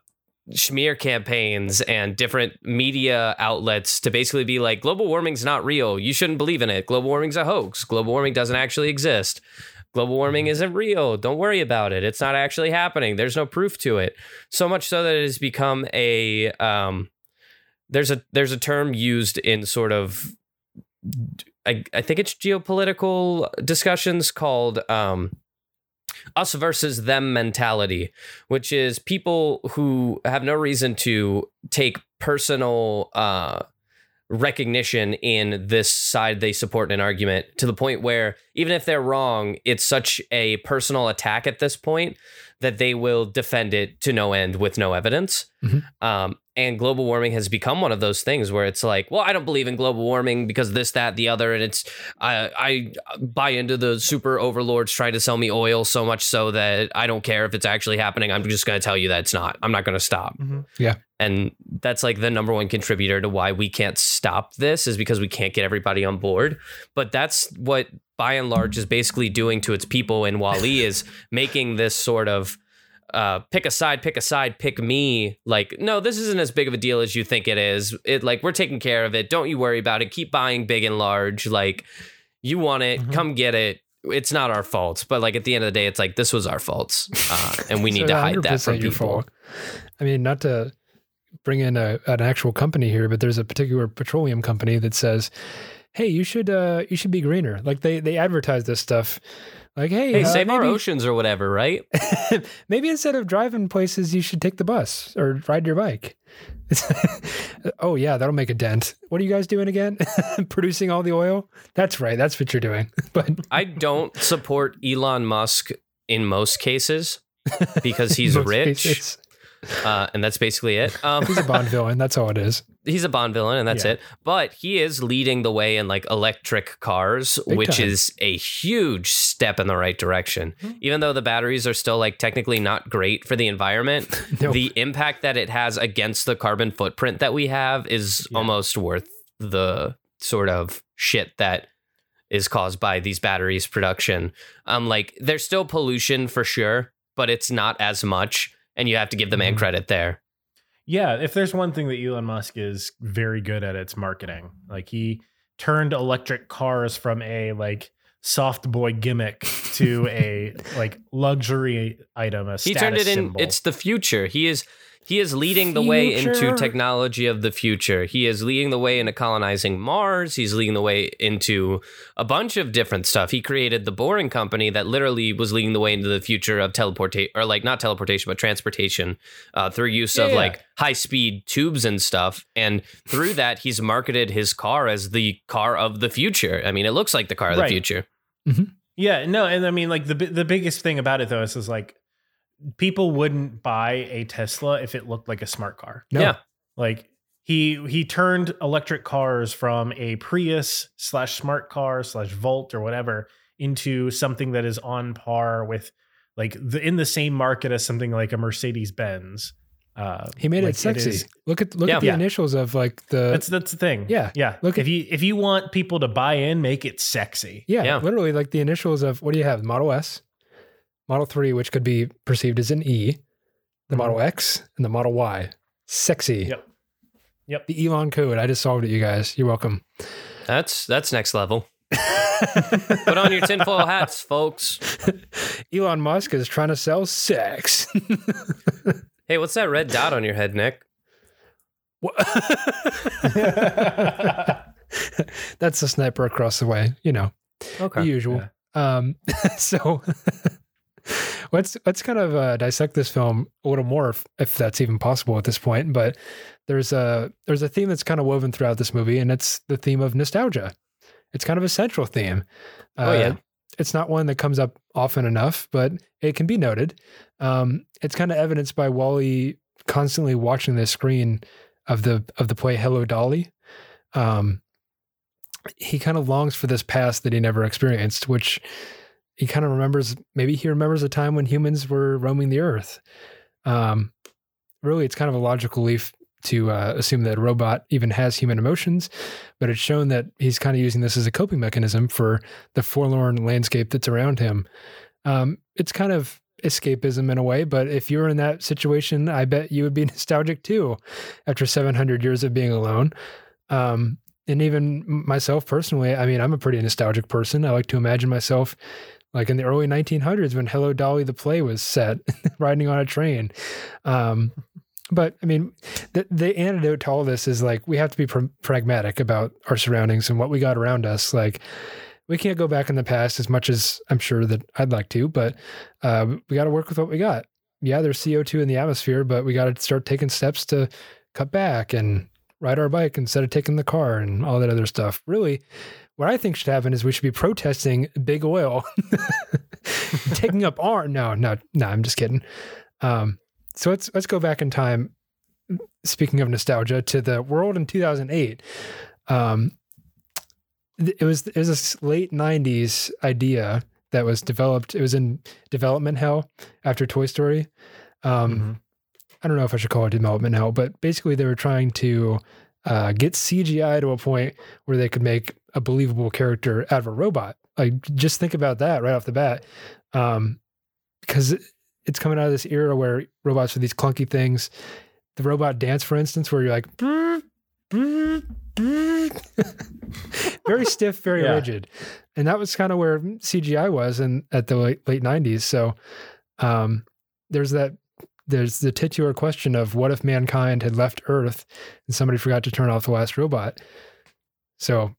smear campaigns and different media outlets to basically be like global warming's not real. You shouldn't believe in it. Global warming's a hoax. Global warming doesn't actually exist. Global warming isn't real. Don't worry about it. It's not actually happening. There's no proof to it. So much so that it has become a um there's a there's a term used in sort of I, I think it's geopolitical discussions called um us versus them mentality, which is people who have no reason to take personal uh, recognition in this side they support in an argument to the point where even if they're wrong, it's such a personal attack at this point that they will defend it to no end with no evidence. Mhm. Um, and global warming has become one of those things where it's like, well, I don't believe in global warming because this, that, the other, and it's I I buy into the super overlords trying to sell me oil so much so that I don't care if it's actually happening. I'm just going to tell you that it's not. I'm not going to stop. Mhm. And that's like the number one contributor to why we can't stop this is because we can't get everybody on board. But that's what Buy n Large is basically doing to its people. And WALL-E is making this sort of uh, pick a side, pick a side, pick me. Like, no, this isn't as big of a deal as you think it is. It like we're taking care of it. Don't you worry about it. Keep buying big and large. Like, you want it, Mhm. come get it. It's not our fault, but like at the end of the day, it's like this was our faults, uh, and we need So to hide that from people. fault. I mean, not to bring in a, an actual company here, but there's a particular petroleum company that says, "Hey, you should uh, you should be greener." Like they they advertise this stuff, like, "Hey, Hey, uh, save our oceans or whatever, right? maybe instead of driving places, you should take the bus or ride your bike." oh yeah, that'll make a dent. What are you guys doing again? Producing all the oil? That's right. That's what you're doing. But I don't support Elon Musk in most cases because he's rich, cases, uh, and that's basically it. Um, he's a Bond villain. That's all it is. he's a Bond villain, and that's Yeah. it. But he is leading the way in like electric cars, Big which time. is a huge step in the right direction. Mm-hmm. Even though the batteries are still like technically not great for the environment, Nope. the impact that it has against the carbon footprint that we have is Yeah. almost worth the sort of shit that is caused by these batteries production. Um, like there's still pollution for sure, but it's not as much, and you have to give the man Mhm. credit there. Yeah, if there's one thing that Elon Musk is very good at, it's marketing. Like he turned electric cars from a like soft boy gimmick to a like luxury item. A he turned it in. It's the future. He is he is leading the way into technology of the future. He is leading the way into colonizing Mars. He's leading the way into a bunch of different stuff. He created the Boring Company that literally was leading the way into the future of teleportation, or like not teleportation, but transportation uh, through use of Yeah. like high speed tubes and stuff. And through that, he's marketed his car as the car of the future. I mean, it looks like the car of Right. the future. Yeah, no, and I mean like the the biggest thing about it though is, is like people wouldn't buy a Tesla if it looked like a smart car. No. Yeah. Like he he turned electric cars from a Prius slash smart car slash Volt or whatever into something that is on par with like the in the same market as something like a Mercedes Benz. Uh, He made like, it sexy. is- look at look Yeah. at the Yeah. initials of like the that's that's the thing. Yeah. yeah. Look if at- you if you want people to buy in, make it sexy. yeah, Yeah. literally like the initials of what do you have? Model S, Model 3, which could be perceived as an E, the Mhm. Model X, and the Model Y. Sexy. Yep. Yep. The Elon code. I just solved it, you guys. You're welcome. That's that's next level. Put on your tinfoil hats, folks. Elon Musk is trying to sell sex. Hey, what's that red dot on your head, Nick? What- That's a sniper across the way, you know, Okay. the usual. Um, so let's let's kind of uh, dissect this film a little more, if, if that's even possible at this point. But there's a there's a theme that's kind of woven throughout this movie, and it's the theme of nostalgia. It's kind of a central theme. Oh, yeah. it's not one that comes up often enough, but it can be noted. Um, it's kind of evidenced by WALL-E constantly watching the screen of the of the play Hello Dolly. Um, he kind of longs for this past that he never experienced, which he kind of remembers. Maybe he remembers a time when humans were roaming the earth. Um, really, it's kind of a logical leap to uh, assume that a robot even has human emotions, but it's shown that he's kind of using this as a coping mechanism for the forlorn landscape that's around him. Um, it's kind of escapism in a way, but if you were in that situation, I bet you would be nostalgic too after 700 years of being alone. Um, and even myself personally, I mean, I'm a pretty nostalgic person. I like to imagine myself like in the early 1900s when Hello Dolly the play was set, riding on a train. Um, but I mean, the, the antidote to all this is like we have to be pr- pragmatic about our surroundings and what we got around us. Like, we can't go back in the past as much as I'm sure that I'd like to, but uh, we got to work with what we got. Yeah, there's CO2 in the atmosphere, but we got to start taking steps to cut back and ride our bike instead of taking the car and all that other stuff. Really, what I think should happen is we should be protesting big oil, taking up arm. No, no, no. I'm just kidding. Um, so let's let's go back in time. Speaking of nostalgia, to the world in 2008. Um, it was it was a s- late 90s idea that was developed. It was in development hell after Toy Story. Um, Mhm. I don't know if I should call it development hell, but basically they were trying to uh, get CGI to a point where they could make a believable character out of a robot. Like, just think about that right off the bat, um, because it- it's coming out of this era where robots are these clunky things. The robot dance, for instance, where you're like, "Brr, brr, brr." very stiff, very Yeah. rigid, and that was kind of where CGI was in at the late late '90s. So, um, there's that there's the titular question of what if mankind had left Earth and somebody forgot to turn off the last robot. So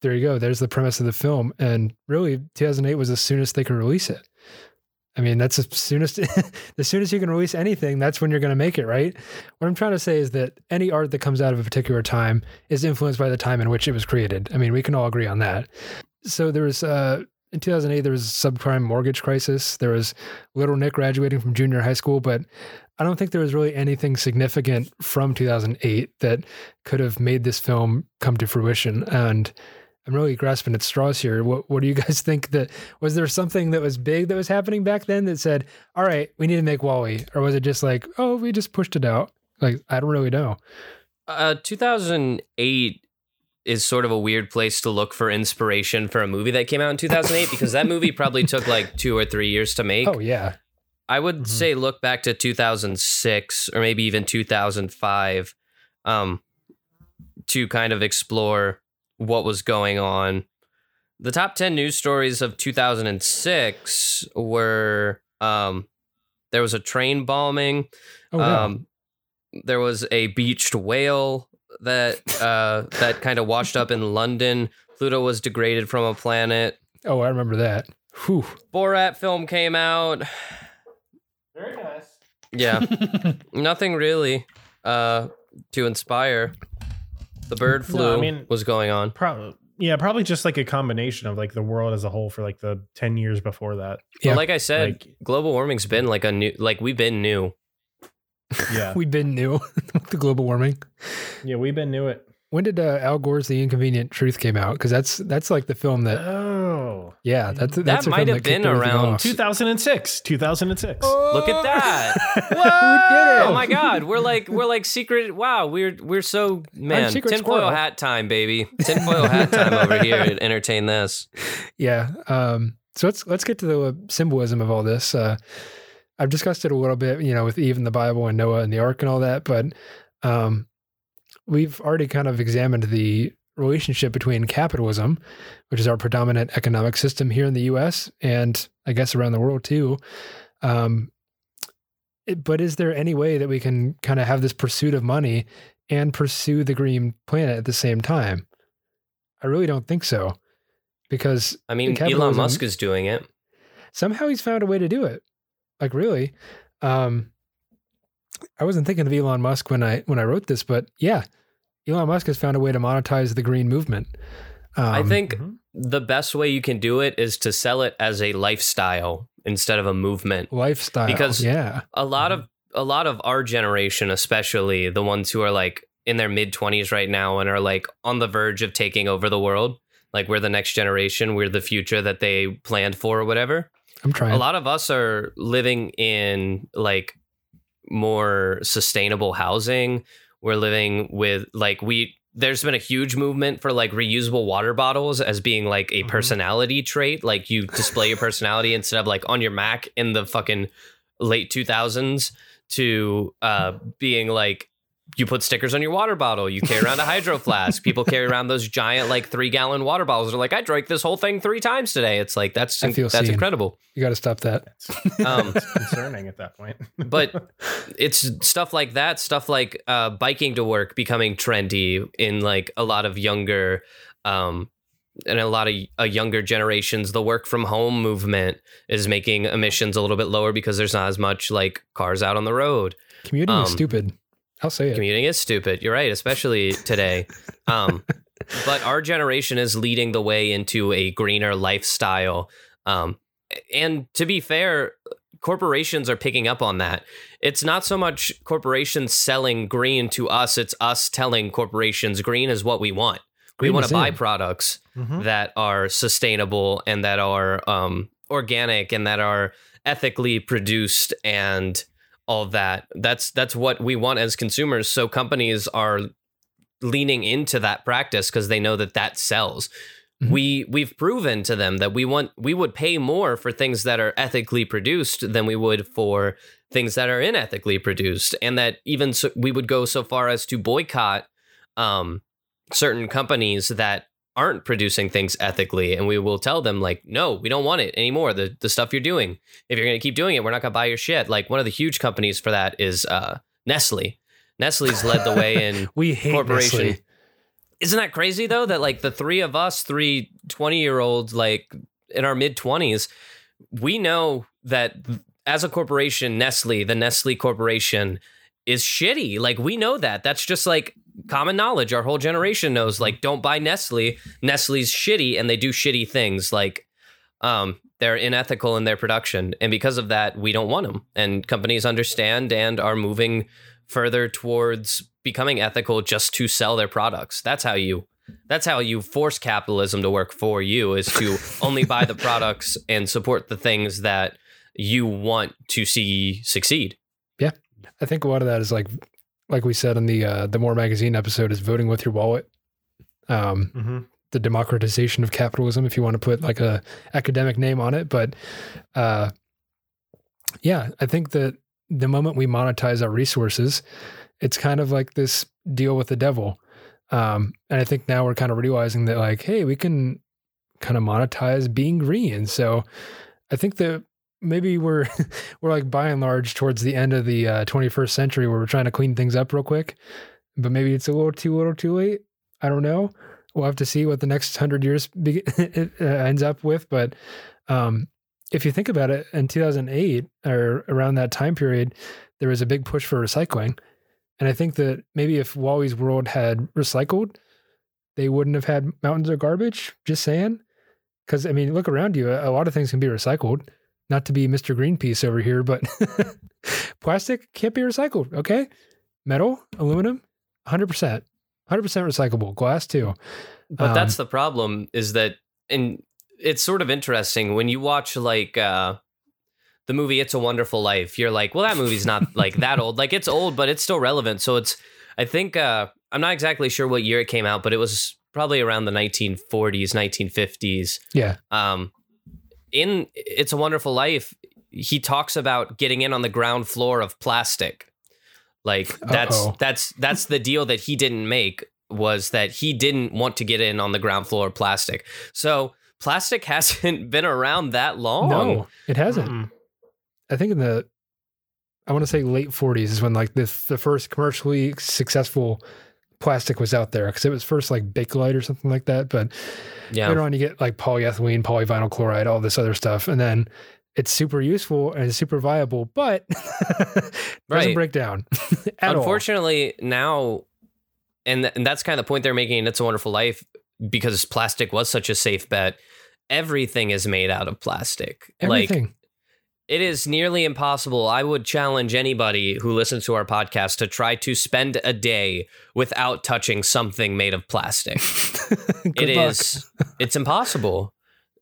there you go. There's the premise of the film, and really, 2008 was the soonest they could release it. I mean, that's as soonest the soonest you can release anything, that's when you're going to make it, right? What I'm trying to say is that any art that comes out of a particular time is influenced by the time in which it was created. I mean, we can all agree on that. So there was uh, in 2008 there was a subprime mortgage crisis. There was little Nick graduating from junior high school, but I don't think there was really anything significant from 2008 that could have made this film come to fruition. And I'm really grasping at straws here. What what do you guys think that was there something that was big that was happening back then that said, "All right, we need to make WALL-E," or was it just like, "Oh, we just pushed it out"? Like I don't really know. Uh, 2008 is sort of a weird place to look for inspiration for a movie that came out in 2008 because that movie probably took like two or three years to make. Oh yeah, I would Mhm. say look back to 2006 or maybe even 2005 um, to kind of explore what was going on. The top 10 news stories of 2006 were um, there was a train bombing, oh um, there was a beached whale that uh, that kind of washed up in London. Pluto was degraded from a planet. oh, I remember that. Whew. Borat film came out. Very nice. Yeah. nothing really uh to inspire the bird flu No, I mean- was going on Probably. Yeah, probably just like a combination of like the world as a whole for like the 10 years before that. Yeah. but like i said Like- global warming's been like a new like we've been new Yeah. We've been new with the global warming. yeah, we've been new it. When did uh, Al Gore's The Inconvenient Truth came out? Because that's that's like the film that Oh. yeah that's that's the might have been around off. 2006. 2006. look at that we did it! oh my god we're like we're like secret wow we're we're so man tinfoil hat time baby tinfoil hat time over here to entertain this Yeah. Um, so let's let's get to the symbolism of all this. Uh, I've discussed it a little bit, you know, with Eve and the Bible and Noah and the Ark and all that, but um, we've already kind of examined the relationship between capitalism, which is our predominant economic system here in the U.S. and I guess around the world too. Um, it- but is there any way that we can kind of have this pursuit of money and pursue the green planet at the same time? I really don't think so, because i mean elon musk is doing it somehow he's found a way to do it. Like really. Um I wasn't thinking of Elon Musk when I when I wrote this, but yeah, Elon Musk has found a way to monetize the green movement. Um, i think Mhm. the best way you can do it is to sell it as a lifestyle instead of a movement lifestyle because- yeah, a lot of a lot of our generation especially the ones who are like in their mid 20s right now and are like on the verge of taking over the world like we're the next generation we're the future that they planned for or whatever I'm trying. a lot of us are living in like more sustainable housing we're living with like we there's been a huge movement for like reusable water bottles as being like a Mhm. personality trait like you display your personality instead of like on your mac in the fucking late 2000s to uh being like you put stickers on your water bottle you carry around a hydro flask people carry around those giant like three gallon water bottles they're like i drank this whole thing three times today it's like that's I that's seen. incredible you got to stop that. um It's concerning at that point. but it's stuff like that stuff like uh biking to work becoming trendy in like a lot of younger um and a lot of uh, younger generations the work from home movement is making emissions a little bit lower because there's not as much like cars out on the road Commuting is Um, stupid. I'll say it. commuting is stupid you're right especially today um but our generation is leading the way into a greener lifestyle um and to be fair corporations are picking up on that it's not so much corporations selling green to us it's us telling corporations green is what we want we want to buy in. products Mhm. that are sustainable and that are um, organic and that are ethically produced and all that. That's that's what we want as consumers. So companies are leaning into that practice because they know that that sells. Mhm. We we've proven to them that we want we would pay more for things that are ethically produced than we would for things that are unethically produced, and that even so, we would go so far as to boycott um, certain companies that aren't producing things ethically and we will tell them like no we don't want it anymore the the stuff you're doing. If you're going to keep doing it we're not going to buy your shit. Like one of the huge companies for that is uh nestle. Nestle's led the way in we hate corporation. Nestle. isn't that crazy though that like the three of us three 20 year olds like in our mid 20s we know that as a corporation nestle the nestle corporation is shitty. Like we know that. That's just like common knowledge. Our whole generation knows like don't buy nestle. Nestle's shitty and they do shitty things. Like um they're unethical in their production. And because of that we don't want them and companies understand and are moving further towards becoming ethical just to sell their products. That's how you that's how you force capitalism to work for you is to only buy the products and support the things that you want to see succeed I think a lot of that is like, like we said in the uh, the More Magazine episode, is voting with your wallet. Um, Mm-hmm. the democratization of capitalism, if you want to put like a academic name on it. But uh, yeah, I think that the moment we monetize our resources, it's kind of like this deal with the devil. Um, and I think now we're kind of realizing that like, hey, we can kind of monetize being green. So I think that maybe we're we're like Buy n Large towards the end of the uh, 21st century where we're trying to clean things up real quick, but maybe it's a little too little too late. I don't know. We'll have to see what the next hundred years be- uh, ends up with. But um, if you think about it, in 2008 or around that time period, there was a big push for recycling, and I think that maybe if WALL-E's World had recycled, they wouldn't have had mountains of garbage. Just saying. Because I mean, look around you. A lot of things can be recycled. Not to be Mr. Greenpeace over here, but plastic can't be recycled. Okay, metal, aluminum, hundred percent, hundred percent recyclable. Glass too. But Um, that's the problem is that, and it's sort of interesting when you watch like uh, the movie "It's a Wonderful Life." You're like, well, that movie's not like that old. Like it's old, but it's still relevant. So it's, I think, uh, I'm not exactly sure what year it came out, but it was probably around the 1940s, 1950s. Yeah, Um, in "It's a Wonderful Life," he talks about getting in on the ground floor of plastic. Like that's Uh-oh. that's that's the deal that he didn't make was that he didn't want to get in on the ground floor of plastic. So plastic hasn't been around that long. no, it hasn't. Mm-mm. I think in the, I want to say late 40s is when like the the first commercially successful plastic was out there because it was first like Bakelite or something like that. But Yeah. later on, you get like polyethylene, polyvinyl chloride, all this other stuff, and then it's super useful and super viable, but doesn't Right. break down. at all. Unfortunately, now, and, th- and that's kind of the point they're making in It's a Wonderful Life because plastic was such a safe bet. Everything is made out of plastic. Like everything. It is nearly impossible. I would challenge anybody who listens to our podcast to try to spend a day without touching something made of plastic. It luck. is. It's impossible.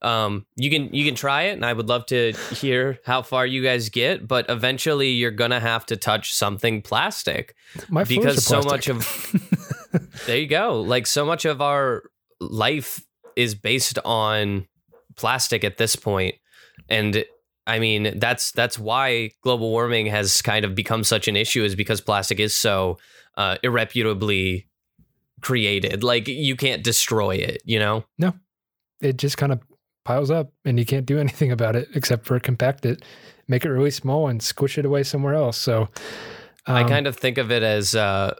Um, you can you can try it, and I would love to hear how far you guys get. But eventually, you're gonna have to touch something plastic My because so much of there you go. Like so much of our life is based on plastic at this point. And I mean, that's that's why global warming has kind of become such an issue is because plastic is so uh, irreputably created. Like you can't destroy it, you know? No. It just kind of piles up and you can't do anything about it except for compact it, make it really small and squish it away somewhere else. So I um, kind of think of it as uh,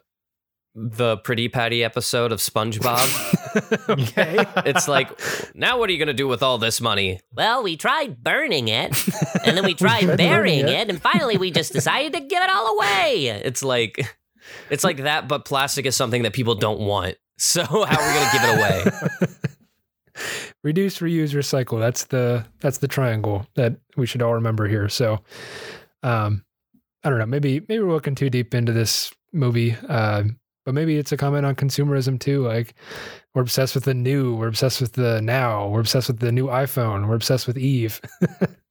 the Pretty Patty episode of SpongeBob. okay. it's like, now what are you going to do with all this money? Well, we tried burning it, and then we tried tried burying it. it, and finally we just decided to give it all away. It's like it's like that, but plastic is something that people don't want. So how are we gonna give it away? Reduce, reuse, recycle. That's the that's the triangle that we should all remember here. So um I don't know, maybe maybe we're looking too deep into this movie. Uh, but maybe it's a comment on consumerism too. Like we're obsessed with the new, we're obsessed with the now, we're obsessed with the new iPhone, we're obsessed with Eve.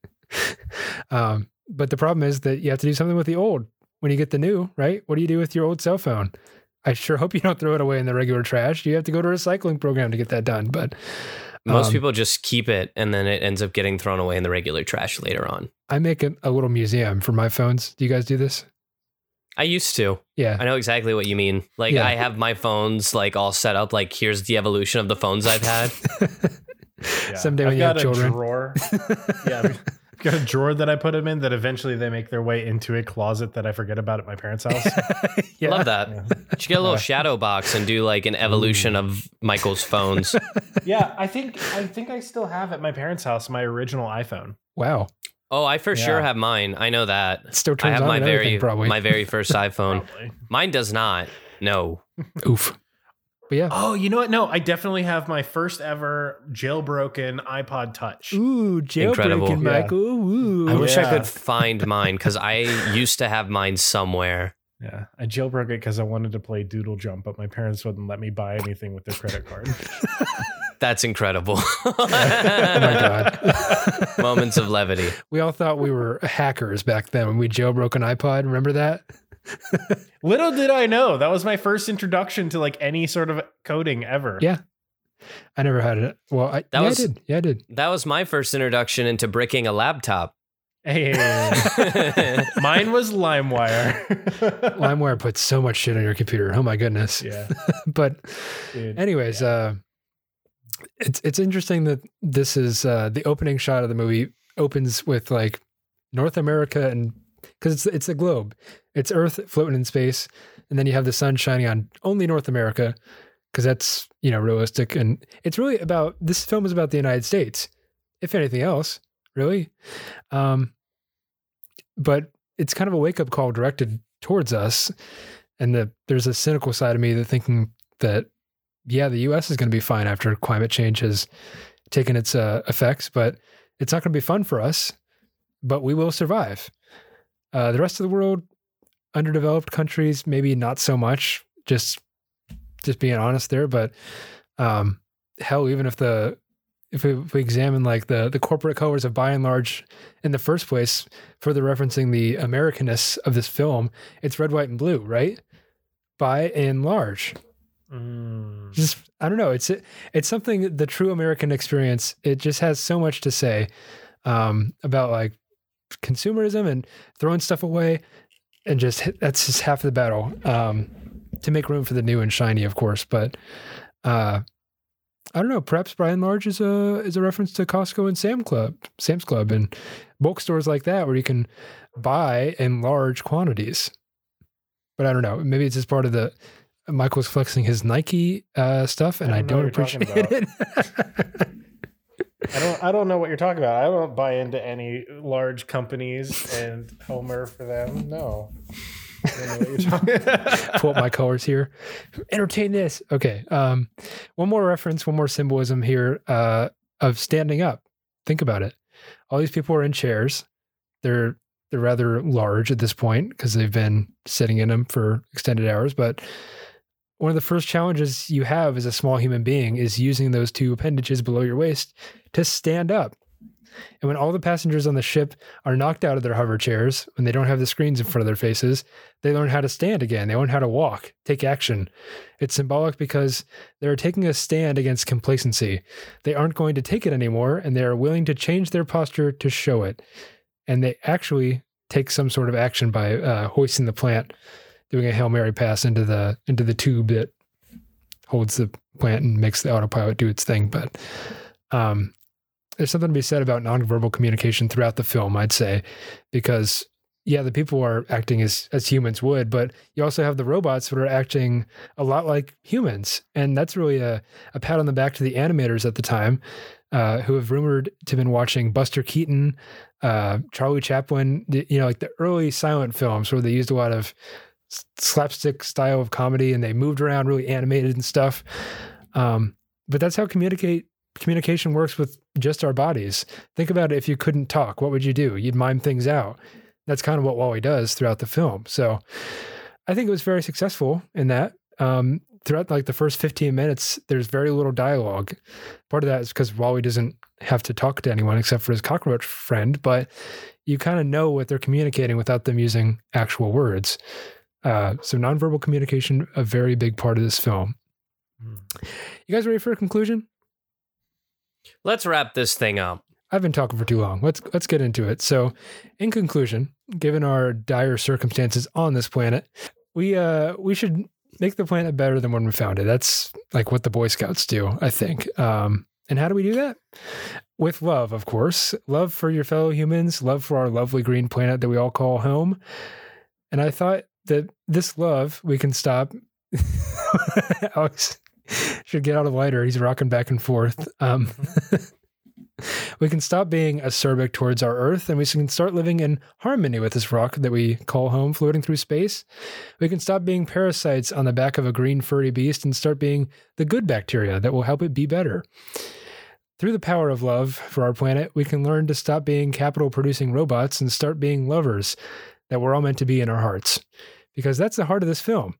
um, but the problem is that you have to do something with the old when you get the new, right? What do you do with your old cell phone? I sure hope you don't throw it away in the regular trash. You have to go to a recycling program to get that done. But Most Um, people just keep it and then it ends up getting thrown away in the regular trash later on. I make a, a little museum for my phones. Do you guys do this? I used to. Yeah. I know exactly what you mean. Like Yeah. I have my phones like all set up. Like here's the evolution of the phones I've had. Yeah. Someday when I've you have got a children. drawer. yeah, I've I've got a drawer that I put them in that eventually they make their way into a closet that I forget about at my parents' house. yeah. Love that. Yeah. You should get a little shadow box and do like an evolution of Michael's phones. yeah, I think I think I still have at my parents' house my original iPhone. Wow. Oh, I for sure have mine. I know that. It still I turns have on my and very everything, probably. my very first iPhone. Mine does not. No. Oof. But yeah. Oh, you know what? No, I definitely have my first ever jailbroken iPod Touch. Ooh, Incredible. jailbreaking, Yeah. Michael. Ooh. I wish I could find mine because I used to have mine somewhere. Yeah, I jailbroke it because I wanted to play Doodle Jump, but my parents wouldn't let me buy anything with their credit card. That's incredible. oh my god. Moments of levity. we all thought we were hackers back then when we jailbroke an iPod. Remember that? Little did I know that was my first introduction to like any sort of coding ever. Yeah. I never had it. Well, I, That yeah, was- I did. Yeah, I did. That was my first introduction into bricking a laptop. Hey, mine was LimeWire. LimeWire puts so much shit on your computer. Oh my goodness. yeah, But dude. anyways, uh it's it's interesting that this is uh the opening shot of the movie opens with like North America and because it's it's a globe. It's Earth floating in space, and then you have the sun shining on only North America because that's you know realistic and it's really about this film is about the United States, if anything else, really. Um, but it's kind of a wake up call directed towards us, and the there's a cynical side of me that thinking that yeah, the U.S. is going to be fine after climate change has taken its uh, effects, but it's not going to be fun for us. But we will survive. Uh, the rest of the world, underdeveloped countries, maybe not so much. Just, just being honest there. But um, hell, even if the if we, if we examine like the the corporate colors of Buy n Large in the first place, further referencing the Americanness of this film, it's red, white, and blue, right? Buy n Large Mm. just I don't know. It's it's something the true American experience. It just has so much to say um, about like consumerism and throwing stuff away, and just that's just half the battle. Um, to make room for the new and shiny, of course, but uh, I don't know. Perhaps and large is a is a reference to Costco and Sam Club, Sam's Club, and bulk stores like that where you can buy in large quantities. But I don't know. Maybe it's just part of the Michael's flexing his Nike uh, stuff, and I I don't know don't, appreciate it. I don't. I don't know what you're talking about. I don't buy into any large companies and Homer for them. No. I don't know what you're talking. Pull up my colors here. Entertain this. Okay. Um, one more reference, one more symbolism here uh, of standing up. Think about it. All these people are in chairs. They're they're rather large at this point because they've been sitting in them for extended hours. But one of the first challenges you have as a small human being is using those two appendages below your waist to stand up. And when all the passengers on the ship are knocked out of their hover chairs, when they don't have the screens in front of their faces, they learn how to stand again. They learn how to walk, take action. It's symbolic because they're taking a stand against complacency. They aren't going to take it anymore, and they are willing to change their posture to show it. And they actually take some sort of action by uh, hoisting the plant, doing a hail mary pass into the into the tube that holds the plant and makes the autopilot do its thing. But um, there's something to be said about nonverbal communication throughout the film, I'd say, because yeah, the people are acting as as humans would, but you also have the robots that are acting a lot like humans, and that's really a, a pat on the back to the animators at the time, uh, who have rumored to have been watching Buster Keaton, uh, Charlie Chaplin, you know, like the early silent films where they used a lot of slapstick style of comedy and they moved around really animated and stuff. Um, but that's how communicate communication works with just our bodies. Think about it. If you couldn't talk, what would you do? You'd mime things out. That's kind of what WALL-E does throughout the film. So I think it was very successful in that. Um, throughout like the first 15 minutes, there's very little dialogue. Part of that is because WALL-E doesn't have to talk to anyone except for his cockroach friend, but you kind of know what they're communicating without them using actual words. Uh, so nonverbal communication, a very big part of this film. You guys ready for a conclusion? Let's wrap this thing up. I've been talking for too long. Let's let's get into it. So, in conclusion, given our dire circumstances on this planet, we uh we should make the planet better than when we found it. That's like what the Boy Scouts do, I think. Um, and how do we do that? With love, of course. Love for your fellow humans, love for our lovely green planet that we all call home. And I thought that this love we can stop. Alex should get out a lighter. He's rocking back and forth. Um, we can stop being acerbic towards our Earth and we can start living in harmony with this rock that we call home floating through space. We can stop being parasites on the back of a green furry beast and start being the good bacteria that will help it be better. Through the power of love for our planet, we can learn to stop being capital producing robots and start being lovers that we're all meant to be in our hearts. Because that's the heart of this film.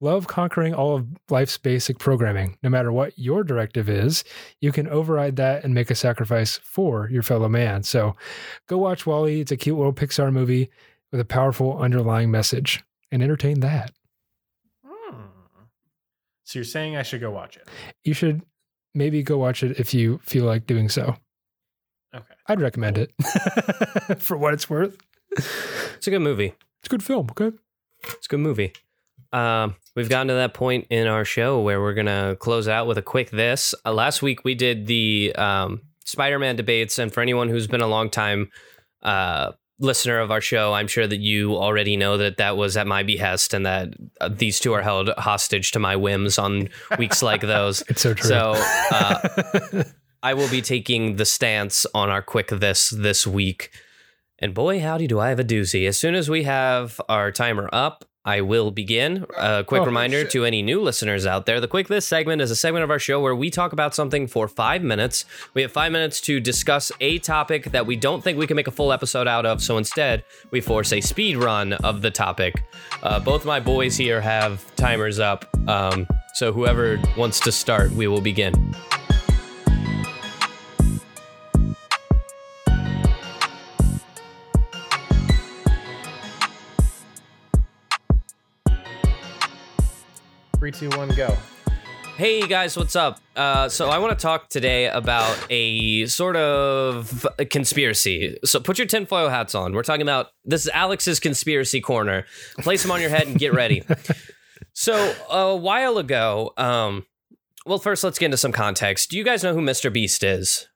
Love conquering all of life's basic programming. No matter what your directive is, you can override that and make a sacrifice for your fellow man. So go watch WALL-E. It's a cute little Pixar movie with a powerful underlying message and entertain that. Hmm. So you're saying I should go watch it? You should maybe go watch it if you feel like doing so. Okay. I'd recommend it for what it's worth. It's a good movie. It's a good film, okay? It's a good movie. Um, we've gotten to that point in our show where we're gonna close out with a quick this. Uh, last week we did the um, Spider-Man debates, and for anyone who's been a long time uh, listener of our show, I'm sure that you already know that that was at my behest, and that uh, these two are held hostage to my whims on weeks like those. It's so true. So uh, I will be taking the stance on our quick this this week. And boy, howdy, do I have a doozy. As soon as we have our timer up, I will begin. A quick Oh, reminder shit. to any new listeners out there the Quick This segment is a segment of our show where we talk about something for five minutes. We have five minutes to discuss a topic that we don't think we can make a full episode out of. So instead, we force a speed run of the topic. Uh, both my boys here have timers up. Um, so whoever wants to start, we will begin. Three, two, one, go. Hey guys, what's up? Uh, so I want to talk today about a sort of a conspiracy. So put your tinfoil hats on. We're talking about this is Alex's conspiracy corner. Place them on your head and get ready. so a while ago, um, well, first let's get into some context. Do you guys know who Mr. Beast is?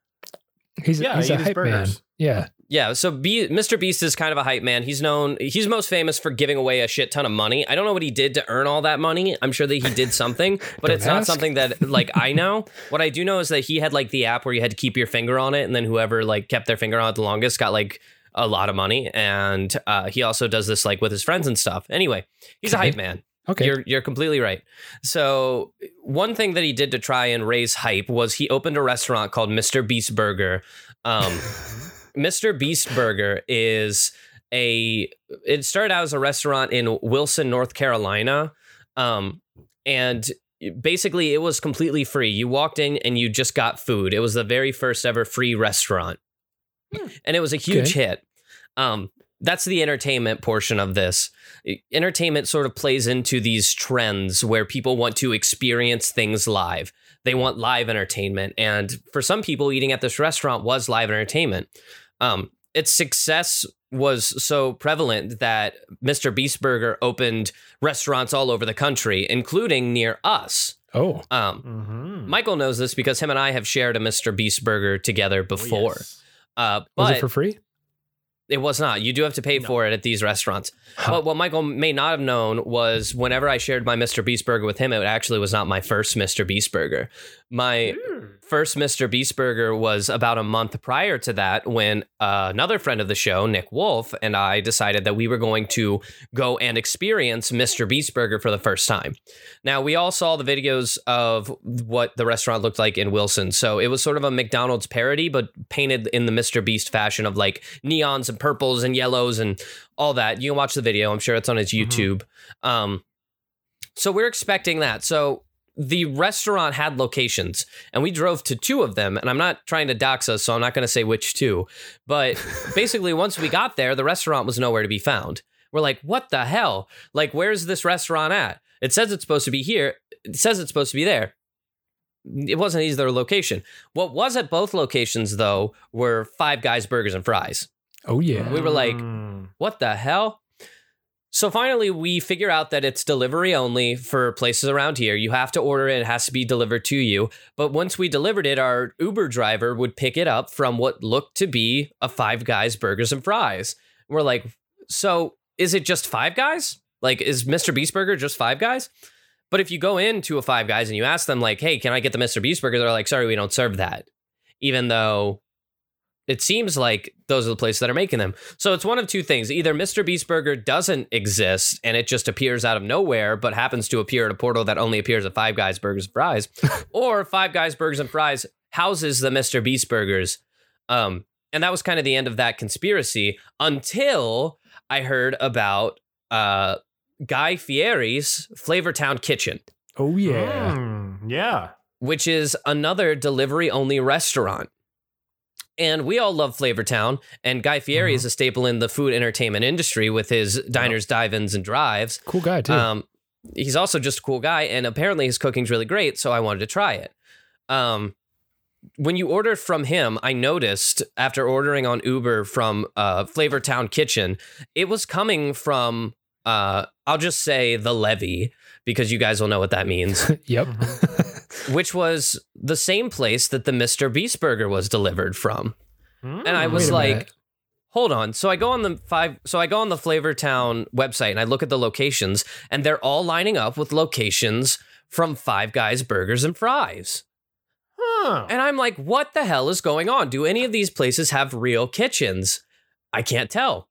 He's, Yeah, he's he a hype man. Yeah. Yeah, so Be- Mr. Beast is kind of a hype man. He's known, he's most famous for giving away a shit ton of money. I don't know what he did to earn all that money. I'm sure that he did something, but it's not something that like I know. What I do know is that he had like the app where you had to keep your finger on it, and then whoever like kept their finger on it the longest got like a lot of money. And uh, he also does this like with his friends and stuff. Anyway, he's a hype man. Okay. You're you're completely right. So one thing that he did to try and raise hype was he opened a restaurant called Mr. Beast Burger. Um, Mr. Beast Burger is a. It started out as a restaurant in Wilson, North Carolina, um, and basically it was completely free. You walked in and you just got food. It was the very first ever free restaurant, and it was a huge Okay. hit. Um, that's the entertainment portion of this. Entertainment sort of plays into these trends where people want to experience things live. They want live entertainment. And for some people, eating at this restaurant was live entertainment. Um, its success was so prevalent that Mr. Beast Burger opened restaurants all over the country, including near us. oh, Um, Mm-hmm. Michael knows this because him and I have shared a Mr. Beast Burger together before. Uh, but was it for free? It was not. You do have to pay No. for it at these restaurants. Huh. But what Michael may not have known was whenever I shared my Mr. Beast Burger with him, it actually was not my first Mr. Beast Burger. My first Mr. Beast Burger was about a month prior to that when uh, another friend of the show, Nick Wolf, and I decided that we were going to go and experience Mr. Beast Burger for the first time. Now, we all saw the videos of what the restaurant looked like in Wilson. So it was sort of a McDonald's parody, but painted in the Mr. Beast fashion of like neons and purples and yellows and all that. You can watch the video. I'm sure it's on his Mhm. YouTube. Um, so we're expecting that. So the restaurant had locations and we drove to two of them. And I'm not trying to dox us, so I'm not going to say which two. But basically, once we got there, the restaurant was nowhere to be found. We're like, what the hell? Like, where's this restaurant at? It says it's supposed to be here. It says it's supposed to be there. It wasn't either location. What was at both locations, though, were Five Guys Burgers and Fries. Oh yeah. We were like, Mm. what the hell? So finally, we figure out that it's delivery only for places around here. You have to order it, it has to be delivered to you. But once we delivered it, our Uber driver would pick it up from what looked to be a Five Guys burgers and fries. We're like, so is it just Five Guys? Like, is Mr. Beast Burger just Five Guys? But if you go into a Five Guys and you ask them, like, hey, can I get the Mr. Beast Burger? They're like, sorry, we don't serve that. Even though it seems like those are the places that are making them. So it's one of two things. Either Mr. Beast Burger doesn't exist and it just appears out of nowhere, but happens to appear at a portal that only appears at Five Guys Burgers and Fries, or Five Guys Burgers and Fries houses the Mr. Beast Burgers. Um, and that was kind of the end of that conspiracy until I heard about uh, Guy Fieri's Flavortown Kitchen, Oh yeah. Mm, yeah. which is another delivery only restaurant. And we all love Flavortown, and Guy Fieri is a staple in the food entertainment industry with his diners, dive-ins, and drives. Cool guy too. Um, he's also just a cool guy, and apparently his cooking's really great, so I wanted to try it. Um, when you order from him, I noticed after ordering on Uber from uh, Flavortown Kitchen, it was coming from uh, I'll just say the levy because you guys will know what that means, yep. which was the same place that the Mr. Beast Burger was delivered from. And I Mm. was like, minute. hold on. So I go on the five so I go on the Flavortown website and I look at the locations and they're all lining up with locations from Five Guys Burgers and Fries. Huh. And I'm like, what the hell is going on? Do any of these places have real kitchens? I can't tell.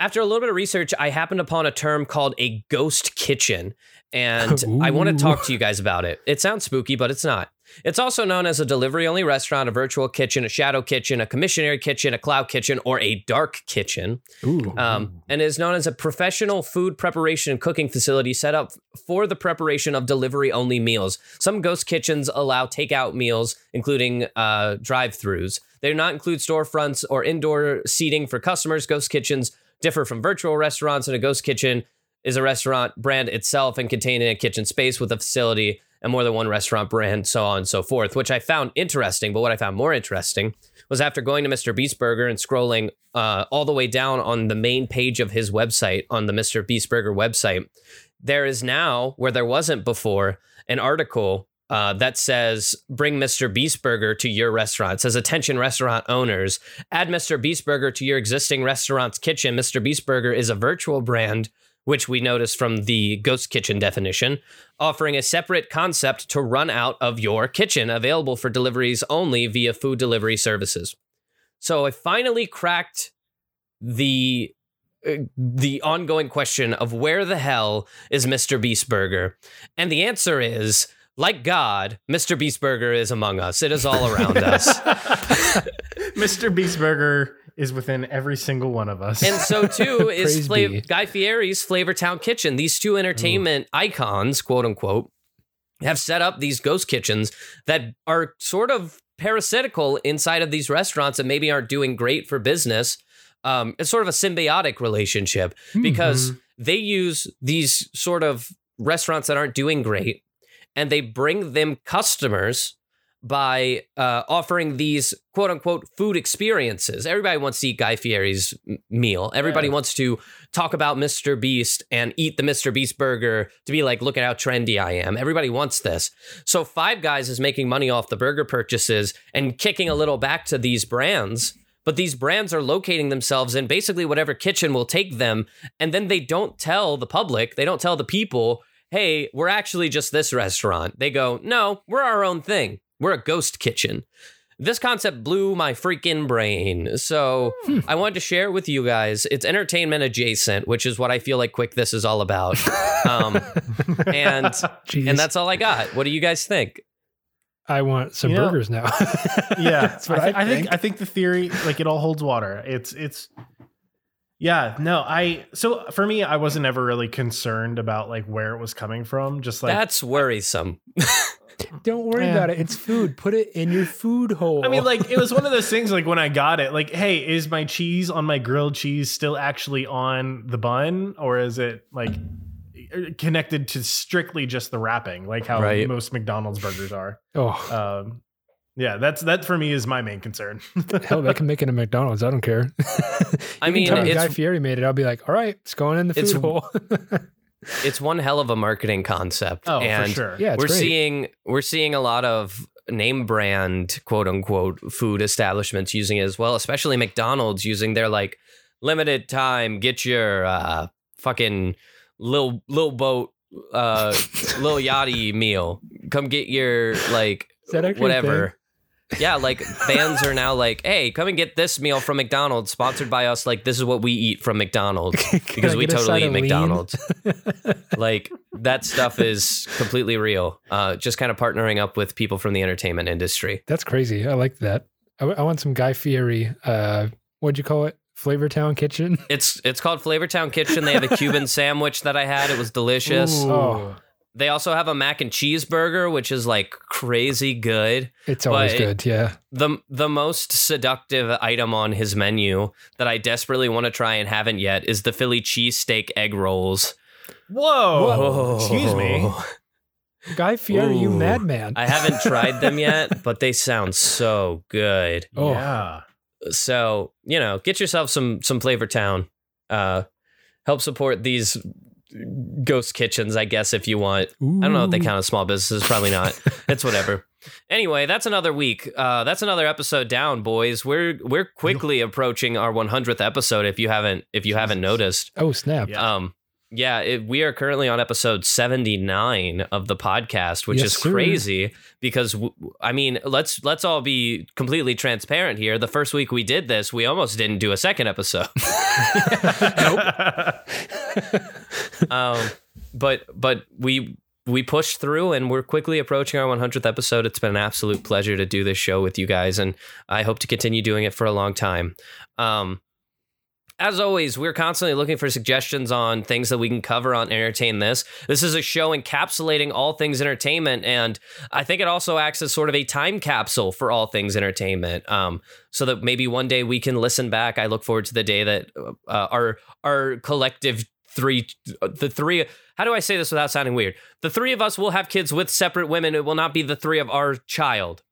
After a little bit of research, I happened upon a term called a ghost kitchen, and I want to talk to you guys about it. It sounds spooky, but it's not. It's also known as a delivery only restaurant, a virtual kitchen, a shadow kitchen, a commissionary kitchen, a cloud kitchen, or a dark kitchen Ooh. um, and is known as a professional food preparation and cooking facility set up for the preparation of delivery only meals. Some ghost kitchens allow takeout meals, including uh, drive throughs. They do not include storefronts or indoor seating for customers. Ghost kitchens differ from virtual restaurants, and a ghost kitchen is a restaurant brand itself and contained in a kitchen space with a facility and more than one restaurant brand, so on and so forth, which I found interesting. But what I found more interesting was after going to Mr. Beast Burger and scrolling uh, all the way down on the main page of his website, on the Mr. Beast Burger website, there is now, where there wasn't before, an article uh, that says, Bring Mr. Beast Burger to your restaurant. It says, Attention restaurant owners, add Mr. Beast Burger to your existing restaurant's kitchen. Mr. Beast Burger is a virtual brand, which we noticed from the Ghost Kitchen definition, offering a separate concept to run out of your kitchen, available for deliveries only via food delivery services. So I finally cracked the uh, the ongoing question of where the hell is Mr. Beast Burger? And the answer is like God, Mr. Beast Burger is among us. It is all around us. Mr. Beast Burger is within every single one of us. And so too is be. Guy Fieri's Flavortown Kitchen. These two entertainment icons, quote unquote, have set up these ghost kitchens that are sort of parasitical inside of these restaurants and maybe aren't doing great for business. Um, it's sort of a symbiotic relationship because they use these sort of restaurants that aren't doing great and they bring them customers by uh, offering these quote unquote food experiences. Everybody wants to eat Guy Fieri's m- meal. Everybody Yeah. wants to talk about Mr. Beast and eat the Mr. Beast burger to be like, look at how trendy I am. Everybody wants this. So Five Guys is making money off the burger purchases and kicking a little back to these brands. But these brands are locating themselves in basically whatever kitchen will take them. And then they don't tell the public, they don't tell the people, hey, we're actually just this restaurant. They go, no, we're our own thing. We're a ghost kitchen. This concept blew my freaking brain. So I wanted to share it with you guys. It's entertainment adjacent, which is what I feel like Quick This is all about. Um, and Jeez. and that's all I got. What do you guys think? I want some You know- burgers now. yeah, that's what I, I, think. I think the theory, like it all holds water. It's it's. Yeah, no, I so for me, I wasn't ever really concerned about like where it was coming from. Just like That's worrisome. Don't worry Yeah. about it. It's food. Put it in your food hole. I mean, like it was one of those things. Like when I got it, like, hey, is my cheese on my grilled cheese still actually on the bun, or is it like connected to strictly just the wrapping, like how Right. most McDonald's burgers are? oh, Um, Yeah, that's that for me is my main concern. Hell, they can make it a McDonald's. I don't care. I can mean, tell me Guy Fieri made it. I'll be like, all right, it's going in the It's- food hole. it's one hell of a marketing concept. oh, and for sure. yeah, it's we're great. seeing we're seeing a lot of name brand quote unquote food establishments using it as well, especially McDonald's using their like limited time get your uh fucking little little boat uh little yachty meal. Come get your like Is that actually a whatever. Yeah, like bands are now like, hey, come and get this meal from McDonald's, sponsored by us. Like, this is what we eat from McDonald's because we totally eat? McDonald's. like that stuff is completely real. Uh, just kind of partnering up with people from the entertainment industry. That's crazy. I like that. I, I want some Guy Fieri. Uh, what'd you call it? Flavortown Kitchen. It's it's called Flavortown Kitchen. They have a Cuban sandwich that I had. It was delicious. Ooh. Oh. They also have a mac and cheeseburger, which is like crazy good. It's always But- good. Yeah. the The most seductive item on his menu that I desperately want to try and haven't yet is the Philly cheesesteak egg rolls. Whoa. Excuse me. Guy Fieri, you madman. I haven't tried them yet, but they sound so good. Oh. Yeah. So, you know, get yourself some some Flavor Town. Uh help support these ghost kitchens, I guess, if you want. I don't know if they count as small businesses, probably not. it's whatever. Anyway, that's another week. Uh that's another episode down, boys. We're we're quickly approaching our 100th episode if you haven't if you haven't noticed. Oh snap! Yeah. Um yeah, it, we are currently on episode 79 of the podcast, which Yes, is sir. crazy because w- I mean, let's let's all be completely transparent here. The first week we did this, we almost didn't do a second episode. um, but but we we pushed through and we're quickly approaching our 100th episode. It's been an absolute pleasure to do this show with you guys, and I hope to continue doing it for a long time. Um, as always, we're constantly looking for suggestions on things that we can cover on Entertain This. This is a show encapsulating all things entertainment, and I think it also acts as sort of a time capsule for all things entertainment. Um, so that maybe one day we can listen back. I look forward to the day that uh, our our collective three, the three. How do I say this without sounding weird? The three of us will have kids with separate women. It will not be the three of our child.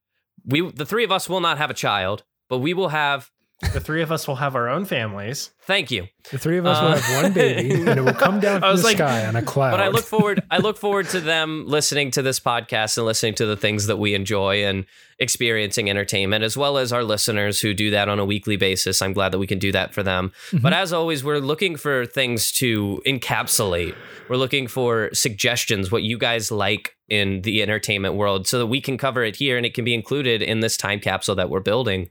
We, the three of us, will not have a child, but we will have. The three of us will have our own families. Thank you. The three of us will Uh, have one baby, and it will come down I from was the like- sky on a cloud. But I look forward I look forward to them listening to this podcast and listening to the things that we enjoy and experiencing entertainment as well as our listeners who do that on a weekly basis. I'm glad that we can do that for them. But as always, we're looking for things to encapsulate. We're looking for suggestions what you guys like in the entertainment world so that we can cover it here and it can be included in this time capsule that we're building.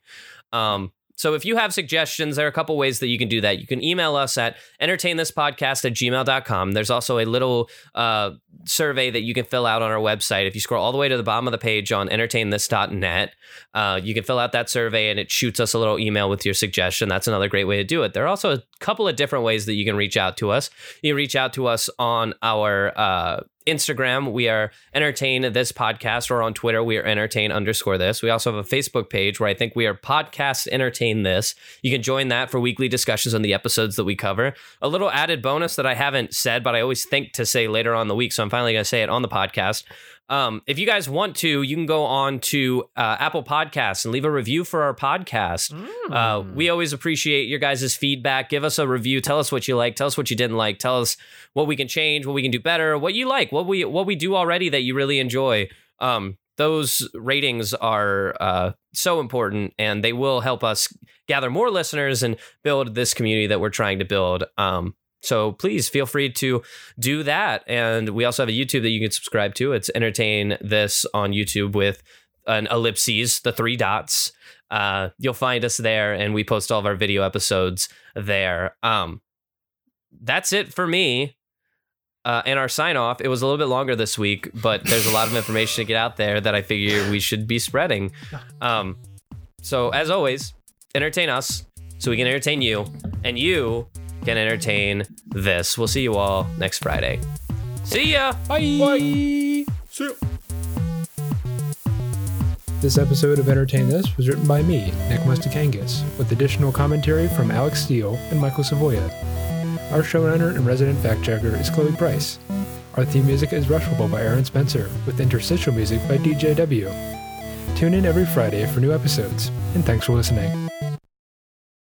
Um so if you have suggestions, there are a couple ways that you can do that. You can email us at entertainthispodcast at gmail.com. There's also a little uh, survey that you can fill out on our website. If you scroll all the way to the bottom of the page on entertainthis.net, uh, you can fill out that survey and it shoots us a little email with your suggestion. That's another great way to do it. There are also a couple of different ways that you can reach out to us. You can reach out to us on our uh, Instagram, we are entertain this podcast, or on Twitter, we are entertain underscore this. We also have a Facebook page where I think we are podcast entertain this. You can join that for weekly discussions on the episodes that we cover. A little added bonus that I haven't said, but I always think to say later on the week, so I'm finally going to say it on the podcast. Um, if you guys want to, you can go on to uh, Apple Podcasts and leave a review for our podcast. Uh, we always appreciate your guys' feedback. Give us a review. Tell us what you like. Tell us what you didn't like. Tell us what we can change, what we can do better, what you like, what we what we do already that you really enjoy. Um, those ratings are uh, so important, and they will help us gather more listeners and build this community that we're trying to build. Um, so please feel free to do that. And we also have a YouTube that you can subscribe to. It's entertain this on YouTube with an ellipses, the three dots. Uh, you'll find us there, and we post all of our video episodes there. Um, that's it for me. Uh, and our sign off, it was a little bit longer this week, but there's a lot of information to get out there that I figure we should be spreading. Um, so, as always, entertain us so we can entertain you, and you can entertain this. We'll see you all next Friday. See ya! Bye. Bye. See. This episode of Entertain This was written by me, Nick Mustakangas, with additional commentary from Alex Steele and Michael Savoya. Our showrunner and resident fact checker is Chloe Price. Our theme music is Rushable by Aaron Spencer, with interstitial music by DJW. Tune in every Friday for new episodes, and thanks for listening.